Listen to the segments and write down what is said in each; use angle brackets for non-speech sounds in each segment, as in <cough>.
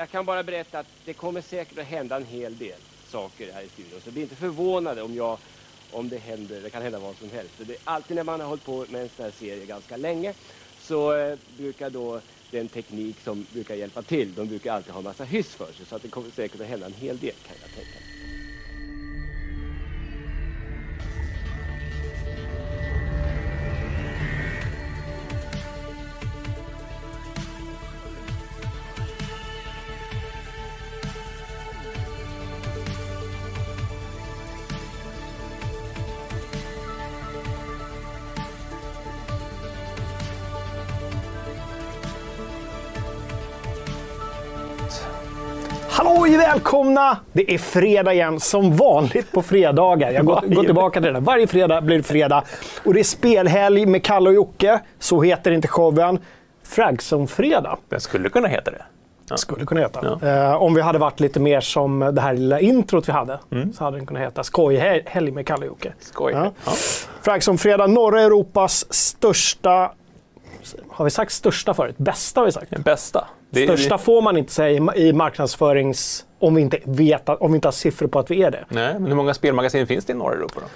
jag kan bara berätta att det kommer säkert att hända en hel del saker här i studion. Så bli inte förvånade om, jag, om det händer, det kan hända vad som helst. det är alltid när man har hållit på med en sån här serie ganska länge så eh, brukar då den teknik som brukar hjälpa till, de brukar alltid ha massa hyss för sig. Så att det kommer säkert att hända en hel del kan jag tänka mig. Välkomna! Det är fredag igen, som vanligt på fredagar. Jag går, går tillbaka till det. Varje fredag blir det fredag. Och det är spelhelg med Kalle och Jocke. Så heter inte showen. Fragson-fredag. Den skulle kunna heta det. Ja. Skulle kunna heta. Ja. Eh, om vi hade varit lite mer som det här lilla introt vi hade, mm. så hade den kunnat heta Skojhelg med Kalle och Jocke. Skoj. Ja. Ja. Fragson-fredag, norra Europas största har vi sagt största förut? Bästa har vi sagt. Bästa. Det, största det... får man inte säga i marknadsförings... Om vi, inte vet, om vi inte har siffror på att vi är det. Nej, men hur många spelmagasin finns det i norra Europa då?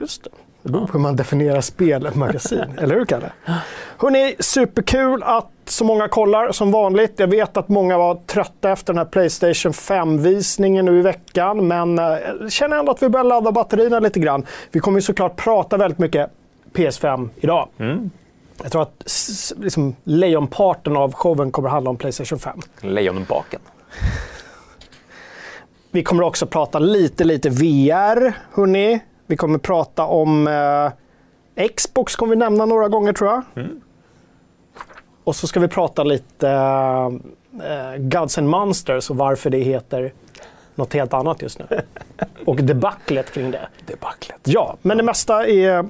Just det. Det beror på hur man definierar spelmagasin. <laughs> eller hur, Kalle? Hörrni, superkul att så många kollar som vanligt. Jag vet att många var trötta efter den här Playstation 5-visningen nu i veckan, men jag eh, känner ändå att vi börjar ladda batterierna lite grann. Vi kommer ju såklart prata väldigt mycket PS5 idag. Mm. Jag tror att liksom, lejonparten av showen kommer att handla om Playstation 5. Lejonbaken. Vi kommer också prata lite, lite VR, hörni. Vi kommer prata om eh, Xbox, kommer vi nämna några gånger tror jag. Mm. Och så ska vi prata lite eh, Gods and Monsters och varför det heter något helt annat just nu. <laughs> och debaclet kring det. Debaclet. Ja, men det mesta är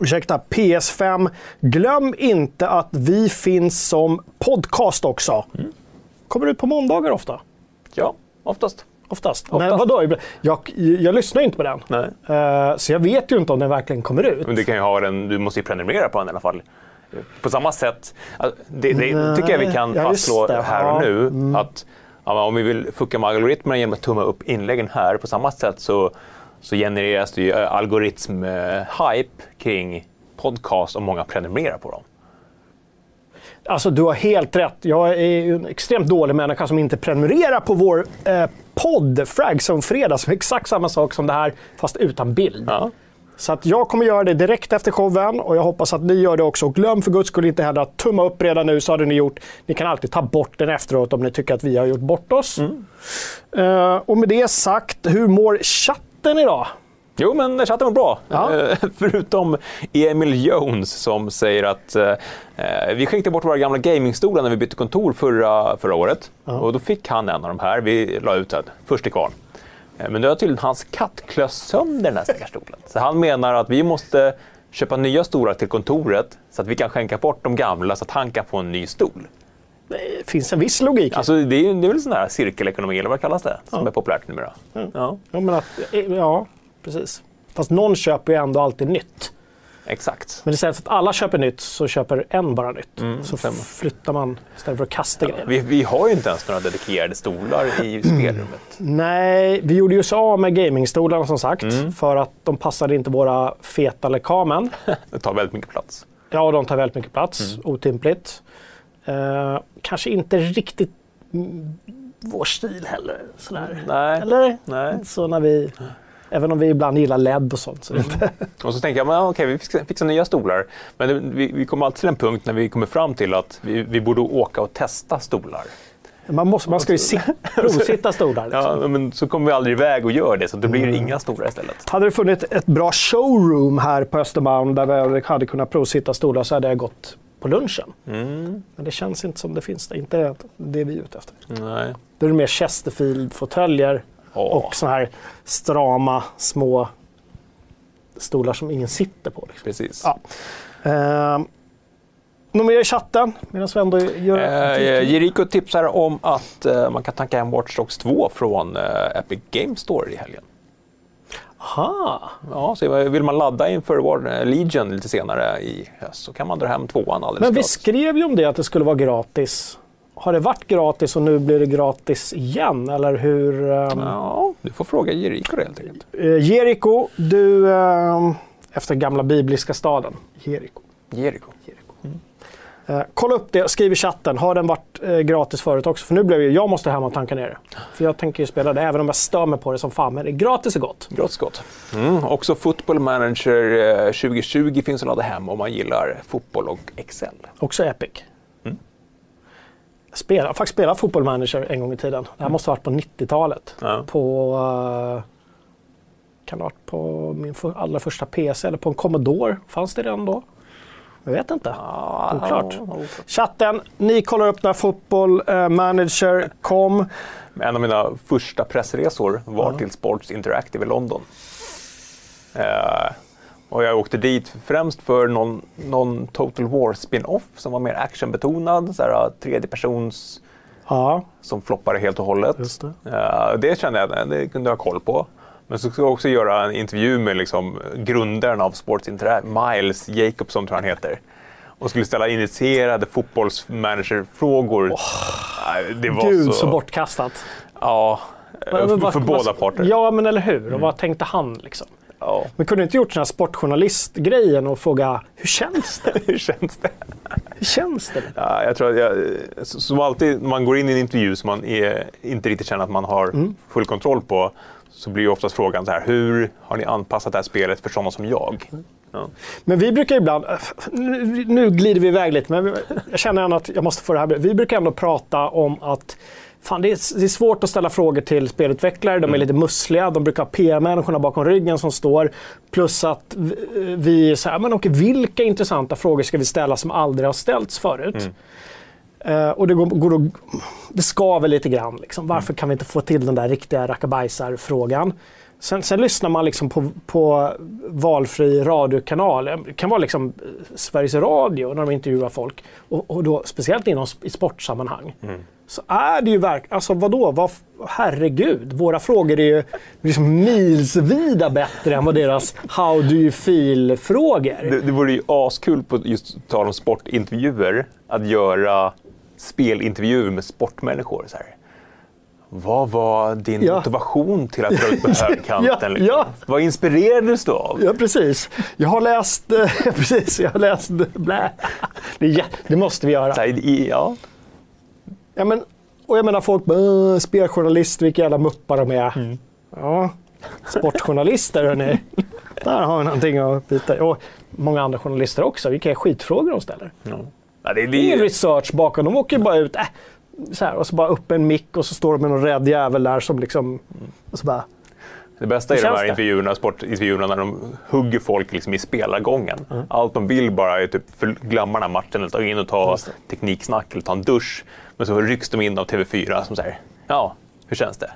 ursäkta, PS5. Glöm inte att vi finns som podcast också. Mm. Kommer ut på måndagar ofta. Ja, oftast. Oftast. Oftast. Men vadå? Jag, jag lyssnar inte på den. Nej. Uh, så jag vet ju inte om den verkligen kommer ut. Men du kan ju ha den, du måste ju prenumerera på den i alla fall. På samma sätt, det, det Nej, tycker jag vi kan fastslå här och nu. Mm. Att ja, om vi vill fucka med algoritmerna genom att tumma upp inläggen här, på samma sätt så så genereras det ju eh, algoritm-hype kring podcast och många prenumererar på dem. Alltså du har helt rätt. Jag är en extremt dålig människa som inte prenumererar på vår eh, podd Fragzone Fredag som är exakt samma sak som det här fast utan bild. Ja. Så att jag kommer göra det direkt efter showen och jag hoppas att ni gör det också. glöm för guds skull inte heller att tumma upp redan nu så har ni gjort. Ni kan alltid ta bort den efteråt om ni tycker att vi har gjort bort oss. Mm. Uh, och med det sagt, hur mår chatten chatten idag? Jo, men chatten var bra. Ja. Eh, <laughs> förutom Emil Jones som säger att eh, vi skänkte bort våra gamla gamingstolar när vi bytte kontor förra, förra året. Ja. Och då fick han en av de här. Vi la ut den, först till kvarn. Eh, men nu har tydligen hans katt klöst sönder den här stackars stolen. Så han menar att vi måste köpa nya stolar till kontoret så att vi kan skänka bort de gamla så att han kan få en ny stol. Det finns en viss logik. Alltså, det, är, det är väl sån här cirkelekonomi, eller vad kallas det? Som ja. är populärt numera. Ja. Ja. Ja, men att, ja, precis. Fast någon köper ju ändå alltid nytt. Exakt. Men istället för att alla köper nytt så köper en bara nytt. Mm, så stämmer. flyttar man istället för att kasta ja, grejer. Vi, vi, har ju inte ens några dedikerade stolar i <clears throat> spelrummet. Nej, vi gjorde ju så av med gamingstolarna som sagt. Mm. För att de passade inte våra feta lekamen. <laughs> det tar väldigt mycket plats. Ja, de tar väldigt mycket plats. Mm. Otympligt. Uh, kanske inte riktigt vår stil heller. Sådär. Nej. Eller? Nej. Så när vi, även om vi ibland gillar LED och sånt. Så mm. Och så tänker jag, men, okej, vi fixar, fixar nya stolar. Men det, vi, vi kommer alltid till en punkt när vi kommer fram till att vi, vi borde åka och testa stolar. Man, måste, man ska ju sit, provsitta stolar. Liksom. Ja, men så kommer vi aldrig iväg och gör det, så det blir mm. inga stolar istället. Hade det funnits ett bra showroom här på Östermalm där vi hade kunnat provsitta stolar så hade jag gått på lunchen. Mm. Men det känns inte som det finns det. Inte det vi är ute efter. Nej. Då är det mer Chesterfield-fåtöljer oh. och såna här strama små stolar som ingen sitter på. Liksom. Precis. Ja. Uh, något mer i chatten? Medan vi ändå gör... Eh, Jericho tipsar om att uh, man kan tanka hem Watch Dogs 2 från uh, Epic Game Store i helgen. Aha. Ja, så vill man ladda inför Legion lite senare i höst så kan man dra hem tvåan alldeles Men vi klart. skrev ju om det, att det skulle vara gratis har det varit gratis och nu blir det gratis igen? Eller hur? ehm, Ja, du får fråga Jericho det helt enkelt. eh, Jeriko, du... ehm, efter gamla bibliska staden. Jeriko. Jericho. Eh, kolla upp det, skriv i chatten. Har den varit eh, gratis förut också? För nu blev ju, jag måste hem och tanka ner det. För jag tänker ju spela det, även om jag stör mig på det som fan. Men det är gratis och gott. Gratis gott. Mm, också Football Manager eh, 2020 finns att ladda hem om man gillar fotboll och Excel. Också Epic. Spela, faktiskt spelat Football Manager en gång i tiden. Det här måste ha varit på 90-talet. Ja. På... eh, kan ha varit på min för, allra första PC eller på en Commodore? Fanns det redan då? Jag vet inte. Oklart. Chatten, ni kollar upp när Football eh, Manager kom. En av mina första pressresor var till Sports Interactive i London. Eh, och jag åkte dit främst för någon, någon Total War spin-off som var mer actionbetonad. Så här, tredje persons Ja, som floppade helt och hållet. just det. Eh, det kände jag, det kunde jag ha koll på. Men så ska jag också göra en intervju med liksom, grundaren av Sports Interactive, Miles Jacobson tror jag han heter. Och skulle ställa initierade fotbollsmanagerfrågor. Det var Gud, så, bortkastat. Ja, Men för, vad- för vad- båda parter. Mm. Ja, men eller hur? Och vad tänkte han liksom? Ja. Men kunde du inte gjort den här sportjournalistgrejen och fråga hur känns det? <laughs> Hur känns det? Hur känns det? Ja, jag tror att jag, som alltid man går in i en intervju som man är, inte riktigt känner att man har Mm. full kontroll på så blir ju oftast frågan så här, hur har ni anpassat det här spelet för sådana som jag? Ja. Men vi brukar ibland, nu, glider vi iväg lite, men jag känner ändå att jag måste få det här. Vi brukar ändå prata om att Fan, det, är, det är svårt att ställa frågor till spelutvecklare. De är lite mussliga. De brukar ha PR-människorna bakom ryggen som står. Plus att vi- är så här, men okej, vilka intressanta frågor ska vi ställa som aldrig har ställts förut? Eh, och det, går, går att, det skaver lite grann. Liksom. Varför kan vi inte få till den där riktiga rackabajsar-frågan? Sen, sen lyssnar man liksom på, på valfri radiokanal. Det kan vara liksom eh, Sveriges Radio när de intervjuar folk. Och, och då, speciellt inom i sportsammanhang. Så är det ju verkligen, alltså vadå? Vad, herregud, våra frågor är ju liksom milsvida bättre än vad deras How do you feel-frågor. Det, det vore ju askul på just tal om sportintervjuer att göra spelintervjuer med sportmänniskor. Så här. Vad var din Ja. motivation till att dra ut på <laughs> högkanten? Ja, liksom? ja. Vad inspirerades du av? Ja, precis. Jag har läst... eh, <laughs> precis, jag har läst... Blä. Det, det måste vi göra. Här, i, ja. Ja, men, och jag menar folk bara, "Äh, speljournalist, vilka jävla muppar de är. Mm. Ja, sportjournalister hörni. Där har vi någonting att bita i. Och många andra journalister också. Vilka skitfrågor de ställer. Ja. Ja, det, det, Ingen research bakom. De åker ju bara ut. Äh, så här, och så bara upp en mick och så står de med någon rädd jävel där som liksom... Och så bara, Det bästa är de här det? intervjuerna, sportintervjuerna när de hugger folk liksom i spelargången. Allt de vill bara är typ glömma den här matchen, eller ta in och ta tekniksnack eller ta en dusch. Men så rycks de in av TV4 som säger ja, hur känns det?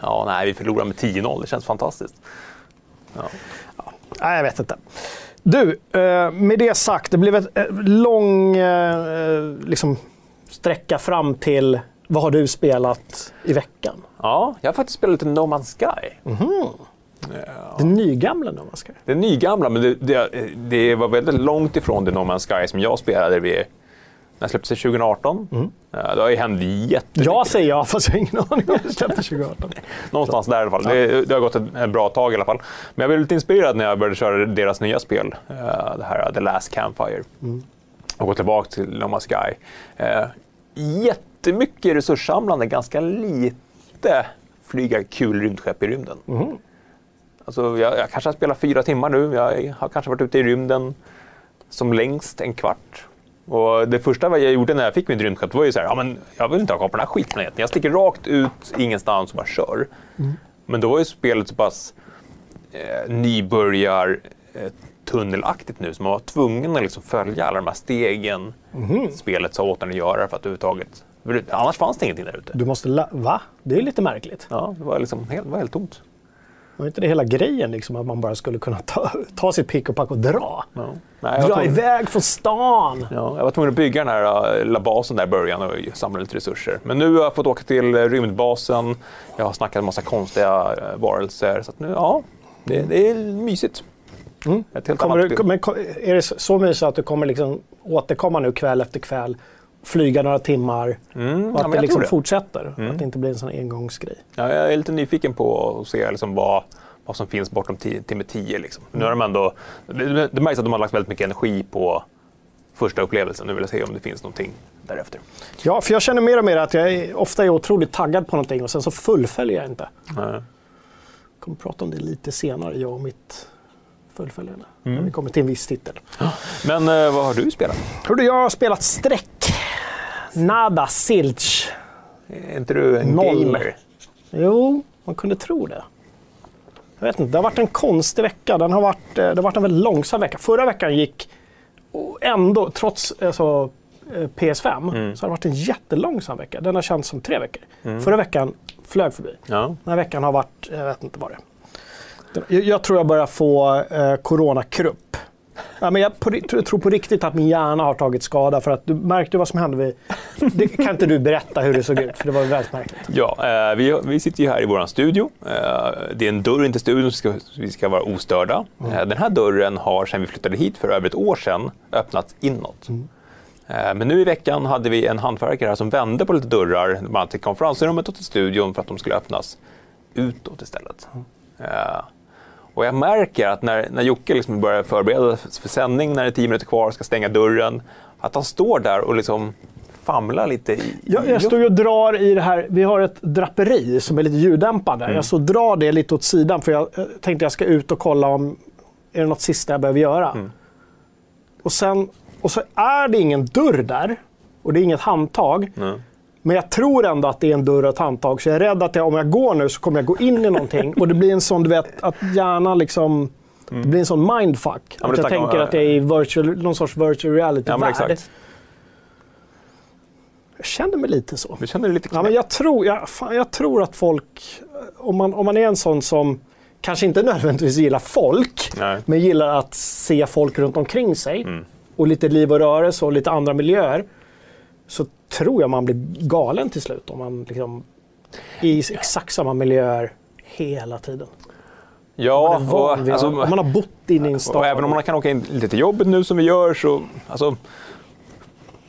Ja, nej, vi förlorar med 10-0, det känns fantastiskt. nej, jag vet inte. Du, eh, med det sagt. Det blev ett eh, lång eh, liksom, sträcka fram till vad har du spelat i veckan? Ja, jag har faktiskt spelat lite No Man's Sky. Det nygamla nu, man ska. Det nygamla, men det, det, det var väldigt långt ifrån det No Man's Sky som jag spelade vid när släpptes det 2018? Ja, det har ju hänt jättemycket. Ja, säger jag, fast jag har ingen aning om det släpptes 2018. <laughs> Någonstans där i alla fall. Det, det har gått ett, ett bra tag i alla fall. Men jag blev lite inspirerad när jag började köra deras nya spel. eh, det här The Last Campfire. Och gå tillbaka till No Man's Sky. Uh, jättemycket resurssamlande, ganska lite flyga kul rymdskepp i rymden. Alltså, jag, jag kanske har spelat fyra timmar nu. Jag har kanske varit ute i rymden som längst en kvart. Och det första jag gjorde när jag fick mitt rymdskepp var ju så här, ja, men jag vill inte ha kvar på den här skitplaneten. Jag sticker rakt ut ingenstans och bara kör. Men då var ju spelet så pass eh, nybörjar eh, tunnelaktigt nu så man var tvungen att liksom följa alla de här stegen spelet sa åt en att göra för att överhuvudtaget... Annars fanns det ingenting där ute. Du måste... La- Va? Det är lite märkligt. Ja, det var, liksom helt, det var helt tomt. Var inte det hela grejen, liksom, att man bara skulle kunna ta, ta sitt pick och pack och dra? Ja. Nej, Dra tvungen, iväg från stan! ja, jag var tvungen att bygga den här äh, lilla basen där i början och samla lite resurser. Men nu har jag fått åka till äh, rymdbasen. Jag har snackat en massa konstiga äh, varelser. Så att nu, ja, det, det är mysigt. Ett helt Kommer annat du, men, är det så- så mysigt att du kommer liksom återkomma nu kväll efter kväll flyga några timmar och Mm, ja, att men det liksom det. fortsätter. Att det inte blir en sån engångsgrej. Ja, jag är lite nyfiken på att se liksom vad, vad som finns bortom ti- timme 10. Liksom. Nu har de ändå, det, det märks att de har lagt väldigt mycket energi på första upplevelsen. Nu vill jag se om det finns någonting därefter. Ja, för jag känner mer och mer att jag är, ofta är otroligt taggad på någonting och sen så fullföljer jag inte. Jag kommer prata om det lite senare, jag och mitt fullföljande. Mm. När vi kommer till en viss titel. Men eh, vad har du spelat? Hörde, jag har spelat streck. Nada, silch. Är inte du en Noll. gamer? Jo, man kunde tro det. Jag vet inte, det har varit en konstig vecka. Den har varit, eh, det har varit en väldigt långsam vecka. Förra veckan gick och ändå, trots alltså, eh, PS5, Mm. så har det varit en jättelångsam vecka. Den har känts som tre veckor. Förra veckan flög förbi. Ja. Den här veckan har varit, jag vet inte vad det är. Jag, jag tror jag börjar få eh, coronakrupp. Ja, men jag, på, tror på riktigt att min hjärna har tagit skada för att du märkte vad som hände. Vid, <laughs> det kan inte du berätta hur det såg ut, för det var väldigt märkligt. Ja, eh, vi, vi sitter ju här i vår studio. Eh, det är en dörr in till studion, så vi ska vara ostörda. Eh, den här dörren har, sedan vi flyttade hit för över ett år sedan, öppnats inåt. Eh, men nu i veckan hade vi en hantverkare här som vände på lite dörrar, bland annat till konferensrummet och till studion för att de skulle öppnas utåt istället. Eh, och jag märker att när, när Jocke liksom börjar förbereda för sändning, när det är tio minuter kvar, ska stänga dörren, att han står där och liksom famlar lite i, Jag, jag står och drar i det här, vi har ett draperi som är lite ljuddämpande. Jag så drar det lite åt sidan för jag eh, tänkte jag ska ut och kolla om är det något sista jag behöver göra. Och, sen, och så är det ingen dörr där och det är inget handtag. Mm. Men jag tror ändå att det är en dörr och ett handtag. Så jag är rädd att jag, om jag går nu så kommer jag gå in i någonting. Och det blir en sån, du vet, att hjärnan liksom... Det blir en sån mindfuck. Mm. men att jag tänker att jag är i virtual, någon sorts virtual Ja, reality-värld. exakt. jag känner mig lite så. Du känner dig lite Ja, men jag, tror, jag, fan, jag tror att folk, om man, om man är en sån som kanske inte nödvändigtvis gillar folk, Nej. men gillar att se folk runt omkring sig Mm. och lite liv och rörelse och lite andra miljöer, så tror jag man blir galen till slut om man liksom i exakt samma miljöer hela tiden. Ja, Man är van och, alltså, om man har bott inne i en stad. och även om man kan åka in lite till jobbet nu som vi gör så... Alltså,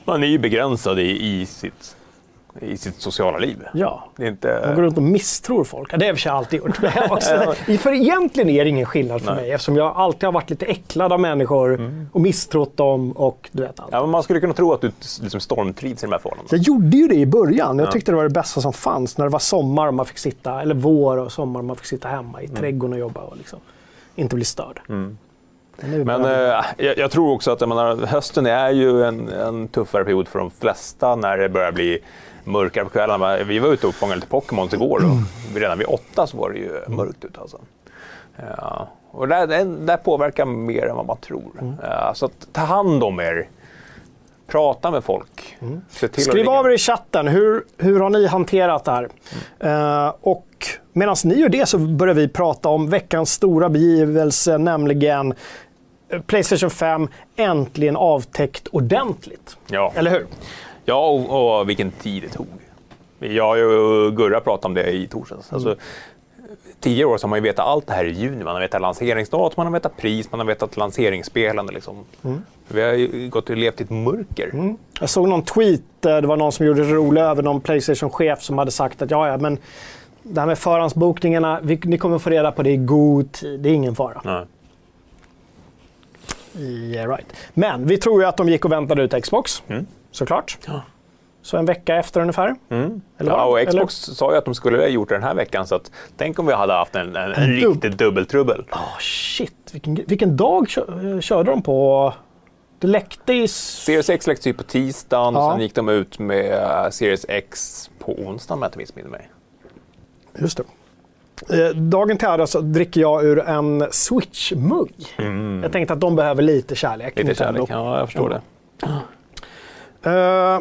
man är ju begränsad i, i, sitt, i sitt sociala liv. Ja. Det är inte... Man går runt och misstror folk. Ja, det har jag för sig alltid gjort. <laughs> För egentligen är det ingen skillnad för Nej. mig eftersom jag alltid har varit lite äcklad av människor och misstrott dem och du vet allt. Ja, man skulle kunna tro att du liksom stormtrivs i de här förhållandena. Jag gjorde ju det i början. Jag tyckte det var det bästa som fanns när det var sommar och man fick sitta, eller vår och sommar och man fick sitta hemma i trädgården och jobba och liksom inte bli störd. Nu Men eh, jag, jag tror också att jag menar, hösten är ju en, en tuffare period för de flesta när det börjar bli mörkare på kvällarna. Vi var ute och fångade lite Pokémon igår och redan vid åtta så var det ju mörkt ute. Alltså. Ja, och det, det påverkar mer än vad man tror. Ja, så att, ta hand om er. Prata med folk. Att Skriv av er i chatten. Hur, hur har ni hanterat det här? Eh, och medan ni gör det så börjar vi prata om veckans stora begivelse, nämligen eh, Playstation 5 äntligen avtäckt ordentligt. Ja. Eller hur? Ja, och, och vilken tid det tog. Jag och Gurra pratade om det i torsdags. Alltså, tidigare år så har man ju vetat allt det här i juni. Man har vetat lanseringsdatum, man har vetat pris, man har vetat lanseringsspelande. Liksom. Vi har ju gått och levt i ett mörker. Jag såg någon tweet, det var någon som gjorde det roligt över någon Playstation-chef som hade sagt att ja, ja, men det här med förhandsbokningarna, vi, ni kommer få reda på det i god tid, det är ingen fara. Nej. Yeah, right. Men vi tror ju att de gick och väntade ut Xbox, Mm. Såklart. Ja. Så en vecka efter ungefär. Mm. Eller Ja, och Xbox sa ju att de skulle ha gjort det den här veckan. Så att, tänk om vi hade haft en, en, en En dub- riktig dubbeltrubbel. Oh, shit, vilken, vilken dag kö- körde de på? Det läckte i... Series X läcktes ju på tisdagen Ja. och sen gick de ut med eh, Series X på onsdagen om jag inte missminner mig. Just det. Eh, dagen till ära så dricker jag ur en Switch-mugg. Jag tänkte att de behöver lite kärlek. Mm. Lite kärlek, ja jag förstår det. Eh,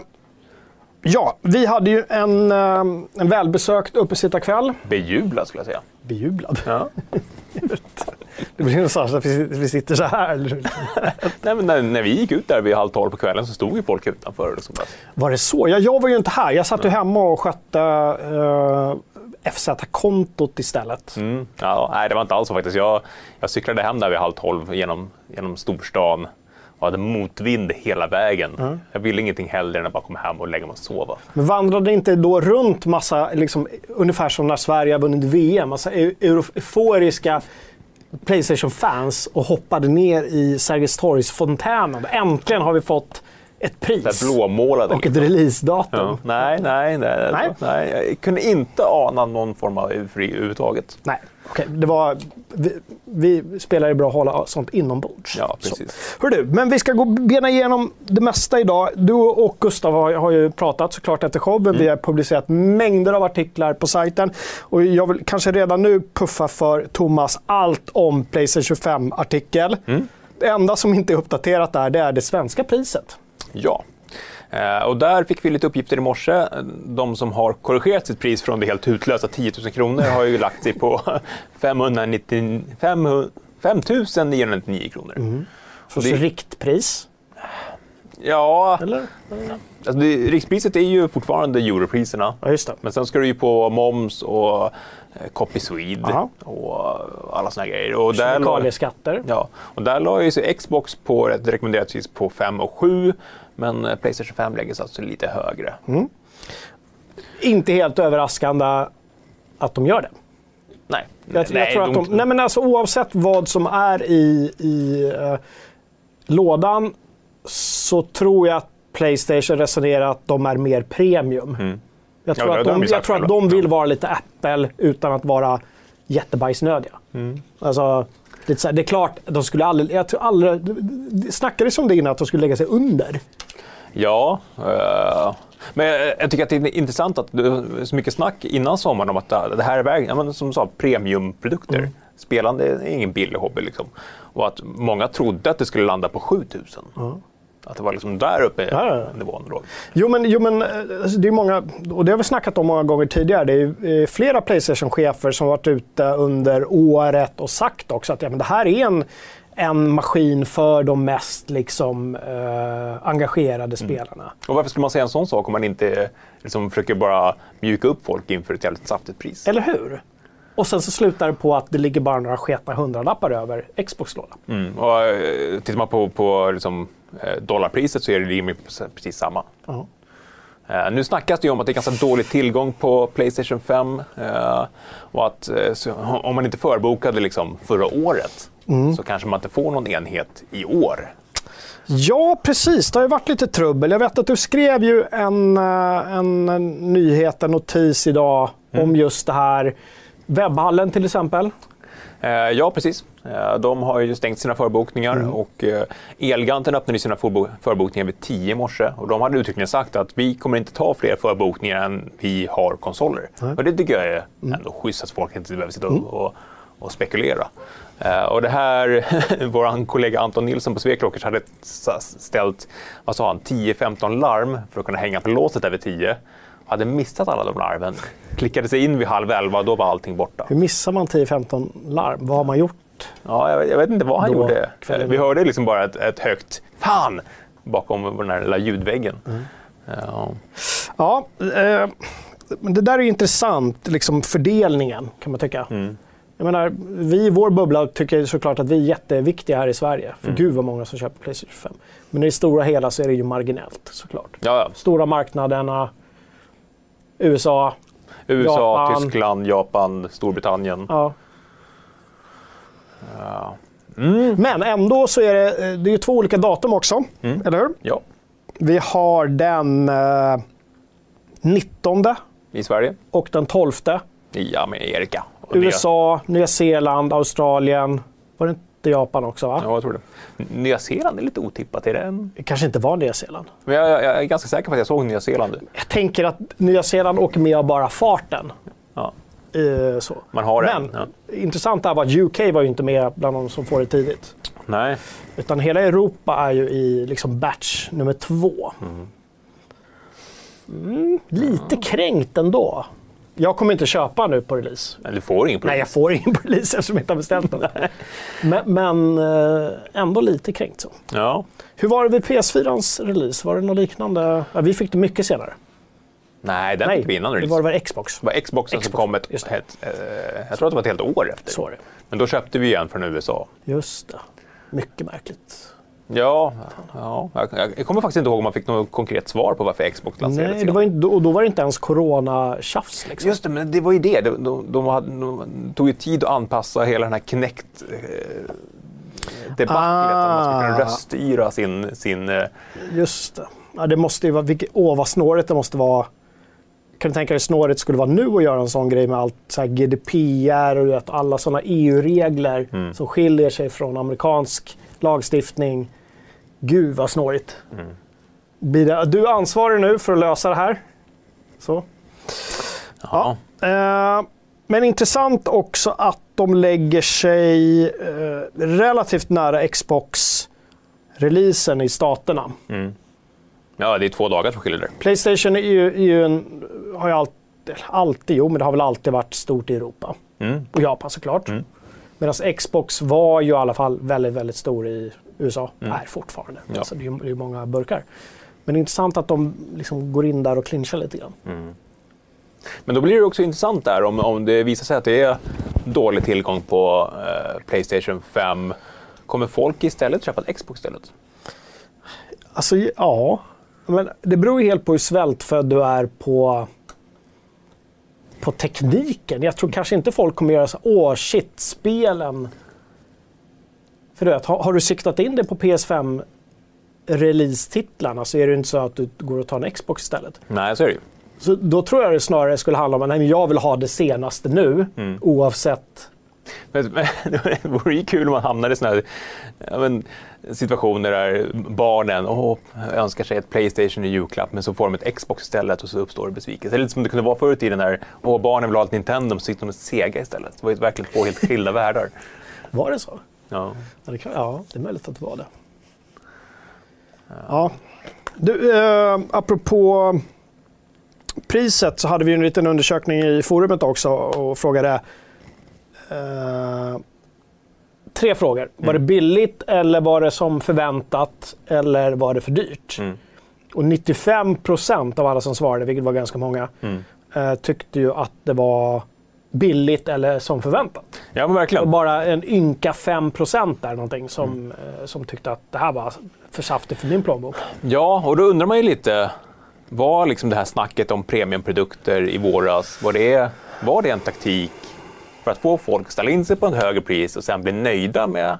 ja, vi hade ju en, eh, en välbesökt uppesittarkväll. Bejublad skulle jag säga. Bejublad. Ja. <laughs> Det blir så att vi sitter så här. <laughs> Nej, men när, när vi gick ut där vid halv tolv på kvällen så stod ju folk utanför. Och liksom Var det så? Ja, jag var ju inte här. Jag satt ju hemma och skötte uh, FZ-kontot istället. mm, ja, nej, det var inte alls så faktiskt. Jag, jag cyklade hem där vid halv tolv genom, genom storstan hade motvind hela vägen. Jag ville ingenting hellre än att bara komma hem och lägga mig och sova. Men vandrade inte då runt massa, liksom, ungefär som när Sverige vunnit VM, massa eu- euforiska Playstation-fans och hoppade ner i Sergels torgs-fontänen. Äntligen har vi fått ett pris blåmålade. och ett liksom. releasedatum. Ja. Nej, nej, nej, Nej. nej. Jag kunde inte ana någon form av eufori överhuvudtaget. Nej, okej. Det var... Vi, vi spelar ju bra att hålla sånt inombords. Ja, Så. precis. Hör du, men vi ska gå bena igenom det mesta idag. Du och Gustav har, har ju pratat såklart efter showen. Mm. Vi har publicerat mängder av artiklar på sajten. Och jag vill kanske redan nu puffa för Thomas allt om Playstation 25-artikel. Mm. Det enda som inte är uppdaterat där, det är det svenska priset. Ja. Eh, och där fick vi lite uppgifter i morse. De som har korrigerat sitt pris från det helt hutlösa 10 000 kronor har ju lagt sig på 590, 500 5 999 kronor. Så, Det- så riktpris, Ja, eller? alltså det, rikspriset är ju fortfarande europriserna. Ja, just det. Men sen ska du ju på moms och eh, Copy Swede Aha. och alla såna grejer. Och där, la, ja, och där la ju sig Xbox på ett rekommenderat pris på 5 och 7 men eh, Playstation 5 lägger sig alltså lite högre. Inte helt överraskande att de gör det. Nej, Jag, jag nej, tror att de, nej men alltså, oavsett vad som är i, i eh, lådan så tror jag att Playstation resonerar att de är mer premium. Jag Mm. Ja, tror, har att, de jag tror att de vill vara lite Apple utan att vara jättebajsnödiga. Mm. Alltså, så här, det är klart, de skulle aldrig... Jag tror aldrig det- det snackades om det innan, att de skulle lägga sig under. Ja, eh, men jag, jag tycker att det är intressant att det är så mycket snack innan sommaren om att det här är vägen, ja, men som du sa, premiumprodukter. Mm. Spelande är ingen billig hobby. Liksom. Och att många trodde att det skulle landa på 7000. Att det var liksom där uppe i Ja, nivån låg. Jo, men, jo, men eh, alltså, det är många, och det har vi snackat om många gånger tidigare. Det är eh, flera Playstation-chefer som varit ute under året och sagt också att ja, men det här är en, en maskin för de mest liksom, eh, engagerade spelarna. Och varför skulle man säga en sån sak om man inte liksom, försöker bara mjuka upp folk inför ett jävligt saftigt pris? Eller hur? Och sen så slutar det på att det ligger bara några sketna hundralappar över Xbox-lådan. Mm. Och, eh, tittar man på, på liksom, dollarpriset så är det rimligen precis samma. Ja. Eh, nu snackas det ju om att det är ganska dålig tillgång på Playstation 5. Eh, och att eh, om man inte förbokade liksom förra året så kanske man inte får någon enhet i år. Ja, precis. Det har ju varit lite trubbel. Jag vet att du skrev ju en, eh, en, en nyhet, en notis idag om just det här. Webbhallen till exempel. Eh, ja, precis. Eh, de har ju stängt sina förbokningar och eh, Elganten öppnade sina förbo- förbokningar vid 10 i morse. Och de hade uttryckligen sagt att vi kommer inte ta fler förbokningar än vi har konsoler. Och det tycker jag är ändå schysst att folk inte behöver sitta och, och, och spekulera. Och det här, <laughs> vår kollega Anton Nilsson på Sveklockers hade ställt, vad sa han, 10-15 larm för att kunna hänga på låset där vid 10. Hade missat alla de larven. Klickade sig in vid halv elva och då var allting borta. Hur missar man 10-15 larm? Vad har man gjort? Ja, jag, vet- jag vet inte vad han Då, gjorde. kvällen Vi hörde liksom bara ett, ett högt ”Fan!” bakom den här lilla ljudväggen. Ja. Ja, eh, men det där är ju intressant, liksom fördelningen kan man tycka. Jag menar, vi i vår bubbla tycker såklart att vi är jätteviktiga här i Sverige. För gud vad många som köper Playstation 5. Men i det stora hela så är det ju marginellt såklart. Ja, ja. Stora marknaderna, USA, USA, Japan. Tyskland, Japan, Storbritannien. ja. Ja. Men ändå så är det, eh, det är två olika datum också, eller hur? ja. Vi har den eh, 19 I Sverige? och den 12. I Amerika. USA, Nya Zeeland, Australien. Var det inte Japan också? Va? Ja, jag tror det. Nya Zeeland är lite otippat. Är det en... Det kanske inte var Nya Zeeland. Men jag, jag är ganska säker på att jag såg Nya Zeeland. Jag tänker att Nya Zeeland åker med av bara farten. Ja. Så. Man har Men en. Ja. intressant är att UK var ju inte med bland de som får det tidigt. Nej. Utan hela Europa är ju i liksom batch nummer två. Mm, lite kränkt ändå. Jag kommer inte köpa nu på release. Men du får ingen Nej, jag får ingen på release eftersom jag inte har beställt den. men, men eh, ändå lite kränkt så. Ja. Hur var det vid PS4ans release? Var det något liknande? Ja, vi fick det mycket senare. Nej, den Nej, fick vi innan det release. var det väl Xbox? Det var Xboxen Xbox, som kom ett, just det. ett, eh, jag tror att det var ett helt år efter. Var det. Men då köpte vi en från USA. Just det. Mycket märkligt. Ja, ja. Jag, kommer faktiskt inte ihåg om man fick något konkret svar på varför Xbox lanserades. Nej, det var inte, och då var det inte ens corona-tjafs. Liksom. Just det, men det var ju det. De, de, de, hade, de tog ju tid att anpassa hela den här Kinect eh, debaclet. Ah. Att man skulle kunna röststyra sin... sin eh... Just det. Ja, det måste ju vara... Vilket, åh, vad snårigt det måste vara. Kan du tänka dig snårigt skulle vara nu att göra en sån grej med allt så GDPR och alla såna EU-regler mm. som skiljer sig från amerikansk lagstiftning. Gud vad snårigt. Mm. Du är ansvarig nu för att lösa det här. Så. Ja. ja. Eh, men intressant också att de lägger sig eh, relativt nära Xbox-releasen i staterna. Mm. Ja, det är två dagar som skiljer där. Playstation är ju, är ju en, har ju alltid, alltid, jo men det har väl alltid varit stort i Europa. Mm. Och Japan såklart. Mm. Medan Xbox var ju i alla fall väldigt, väldigt stor i USA. Mm. Är fortfarande. Ja. Alltså, det, är, det är många burkar. Men det är intressant att de liksom går in där och clinchar lite grann. Mm. Men då blir det också intressant där om, om det visar sig att det är dålig tillgång på eh, Playstation 5. Kommer folk istället köpa ett Xbox istället? Alltså, ja. Men det beror ju helt på hur svältfödd du är på, på tekniken. Jag tror kanske inte folk kommer göra så åh shit, spelen. För du vet, har, har du siktat in det på PS5 release-titlarna så är det inte så att du går och tar en Xbox istället. Nej, så är det ju. Så då tror jag det snarare skulle handla om att jag vill ha det senaste nu, mm. oavsett. Men, men, <laughs> det vore ju kul om man hamnade i sådana men, situationer där barnen oh, önskar sig ett Playstation i julklapp men så får de ett Xbox istället och så uppstår det besvikelse. Lite som det kunde vara förr i tiden när oh, barnen vill ha ett Nintendo så sitter de med Sega istället. Det var ju verkligen två helt skilda <laughs> världar. Var det så? Ja. Ja det, kan, ja, det är möjligt att det var det. Ja. ja. Du, eh, apropå priset så hade vi en liten undersökning i forumet också och frågade eh, tre frågor. Mm. Var det billigt eller var det som förväntat eller var det för dyrt? Mm. Och 95 procent av alla som svarade, vilket var ganska många, mm. eh, tyckte ju att det var billigt eller som förväntat. Ja, men verkligen. Och bara en ynka 5 procent där någonting som, mm. eh, som tyckte att det här var för saftigt för min plånbok. Ja, och då undrar man ju lite, var liksom det här snacket om premiumprodukter i våras, var det, var det en taktik för att få folk att ställa in sig på ett högre pris och sen bli nöjda med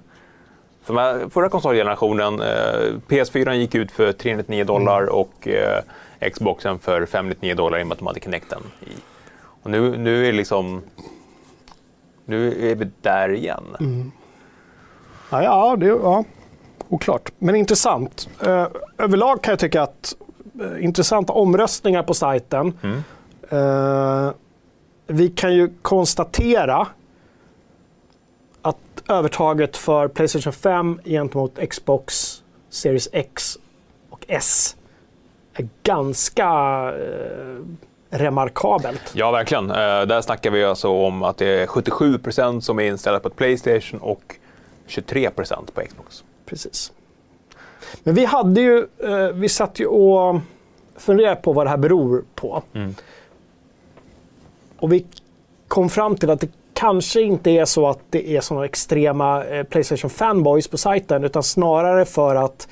för förra konsolgenerationen, eh, PS4 gick ut för 399 dollar mm. och eh, Xboxen för 599 dollar i och med att de hade Kinecten. I. Och nu, nu är liksom... Nu är vi där igen. Mm. Ja, ja, det, ja, oklart. Men intressant. Eh, överlag kan jag tycka att eh, intressanta omröstningar på sajten. Mm. Vi kan ju konstatera att övertaget för Playstation 5 gentemot Xbox Series X och S är ganska eh, remarkabelt. Ja, verkligen. Eh, där snackar vi alltså om att det är 77% som är inställda på ett Playstation och 23% på Xbox. Precis. Men vi hade ju, eh, vi satt ju och funderade på vad det här beror på. Mm. Och vi kom fram till att det kanske inte är så att det är sådana extrema eh, Playstation fanboys på sajten utan snarare för att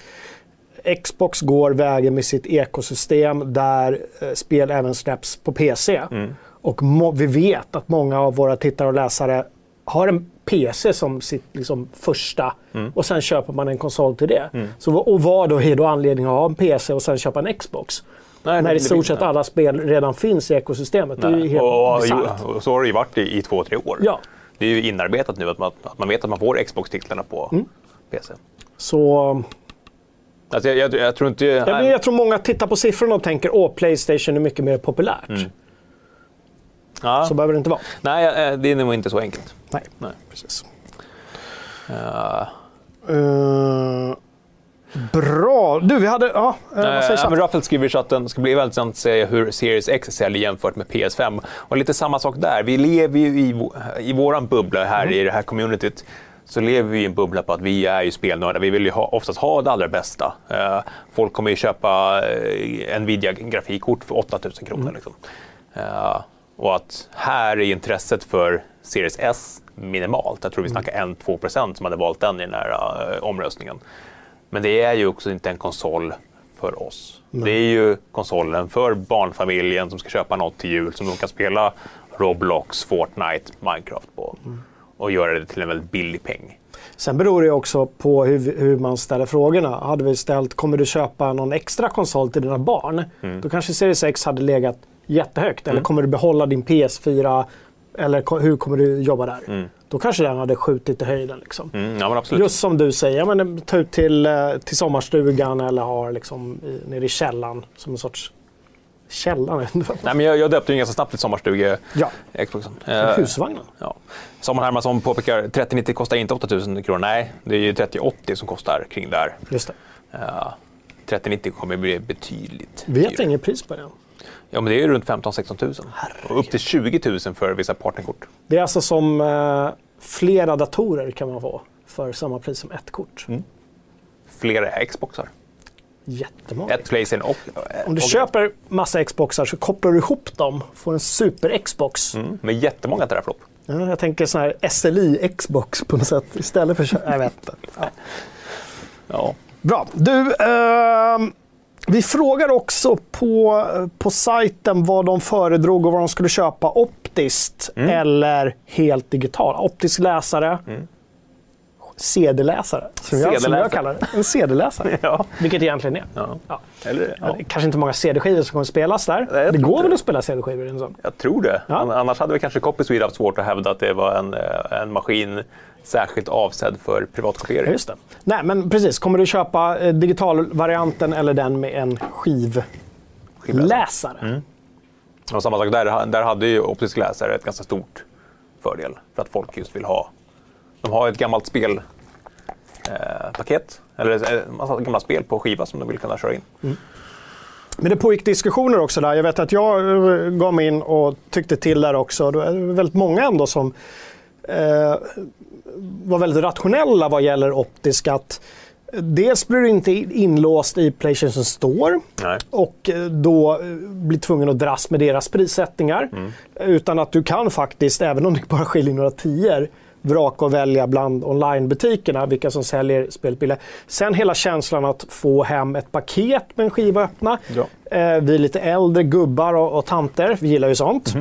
Xbox går vägen med sitt ekosystem där eh, spel även släpps på PC. Mm. Och vi vet att många av våra tittare och läsare har en PC som sitt liksom, första mm. och sen köper man en konsol till det. Mm. Så, och vad då är då anledningen att ha en PC och sen köpa en Xbox? Nej, när i stort sett alla spel redan finns i ekosystemet. Det är ju helt och, och, så har det ju varit i, i två, tre år. Ja. Det är ju inarbetat nu att man, att man vet att man får Xbox-titlarna på mm. PC. Så... Alltså jag, jag, jag, tror inte... Jag, jag, tror många tittar på siffrorna och tänker att Playstation är mycket mer populärt. Mm. Ja. Så behöver det inte vara. Nej, eh, det är nog inte så enkelt. Nej, Nej. precis. Uh. Uh. Bra! Du, vi hade... Ja, eh, vad säger chatten? Raffel skriver i chatten, ska bli väldigt intressant att se hur Series X säljer jämfört med PS5. Och lite samma sak där. Vi lever ju i, i våran bubbla här mm. i det här communityt så lever vi i en bubbla på att vi är ju spelnördar. Vi vill ju ha, oftast ha det allra bästa. Uh, folk kommer ju köpa uh, Nvidia-grafikkort för 8000 kronor. Mm. Liksom. Uh, och att här är intresset för Series S minimalt. Jag tror vi snackar 1-2% som hade valt den i den här omröstningen. Men det är ju också inte en konsol för oss. Det är ju konsolen för barnfamiljen som ska köpa något till jul som de kan spela Roblox, Fortnite, Minecraft på. Och göra det till en väldigt billig peng. Sen beror det också på hur, hur man ställer frågorna. Hade vi ställt, kommer du köpa någon extra konsol till dina barn? Då kanske Series X hade legat jättehögt. Eller kommer du behålla din PS4? Eller hur kommer du jobba där? Då kanske den hade skjutit i höjden. Liksom. Mm, ja. Just som du säger, ja, men, ta ut till, eh, till sommarstugan eller ha liksom, i, nere i källaren som en sorts... Källaren? <laughs> Nej, men jag, jag döpte ju ganska snabbt till sommarstuge ja, Xboxen. Eh, husvagnen. Ja. Samuel Hermansson påpekar 3090 kostar inte 8000 kronor. Nej, det är ju 3080 som kostar kring där. Just det. Ja, 3090 kommer bli betydligt Vet dyrare. inget pris på den. Ja, men det är runt 15-16 000. Och upp till 20 000 för vissa partnerkort. Det är alltså som eh, flera datorer kan man få för samma pris som ett kort. Mm. Flera Xboxar. Jättemånga. Ett Playstation och... Om du och, köper massa Xboxar så kopplar du ihop dem, får en super-Xbox. Mm, med jättemånga teraflop. Ja, jag tänker sån här SLI-Xbox på något sätt istället för... Jag vet inte. Ja. Ja. Bra. Du, ehm, vi frågar också på, på sajten vad de föredrog och vad de skulle köpa optiskt Mm. eller helt digital. Optisk läsare. CD-läsare, som, jag- som jag kallar det. En CD-läsare. <laughs> ja. Vilket det egentligen är. ja. Ja. Eller, ja. Kanske inte många CD-skivor som kommer spelas där. Nej, det går inte väl det. att spela CD-skivor i en sån? Jag tror det. Annars hade vi kanske Copy Swede haft svårt att hävda att det var en, eh, en maskin särskilt avsedd för privatkopiering. Just det. Nej, men precis. Kommer du köpa eh, digitalvarianten eller den med en skivläsare? Och samma sak där, där hade ju optisk läsare ett ganska stort fördel för att folk just vill ha. De har ett gammalt spelpaket, eh, eller en massa gamla spel på skiva som de vill kunna köra in. Men det pågick diskussioner också där. Jag vet att jag eh, gav mig in och tyckte till där också. Det var väldigt många ändå som eh, var väldigt rationella vad gäller optisk. Att dels blir du inte inlåst i Playstation Store Nej. och eh, då eh, blir tvungen att dras med deras prissättningar. Utan att du kan faktiskt, även om det bara skiljer några tior, vraka och välja bland onlinebutikerna vilka som säljer spelbilar. Sen hela känslan att få hem ett paket med en skiva öppna. Ja. Eh, vi är lite äldre gubbar och, och tanter, vi gillar ju sånt.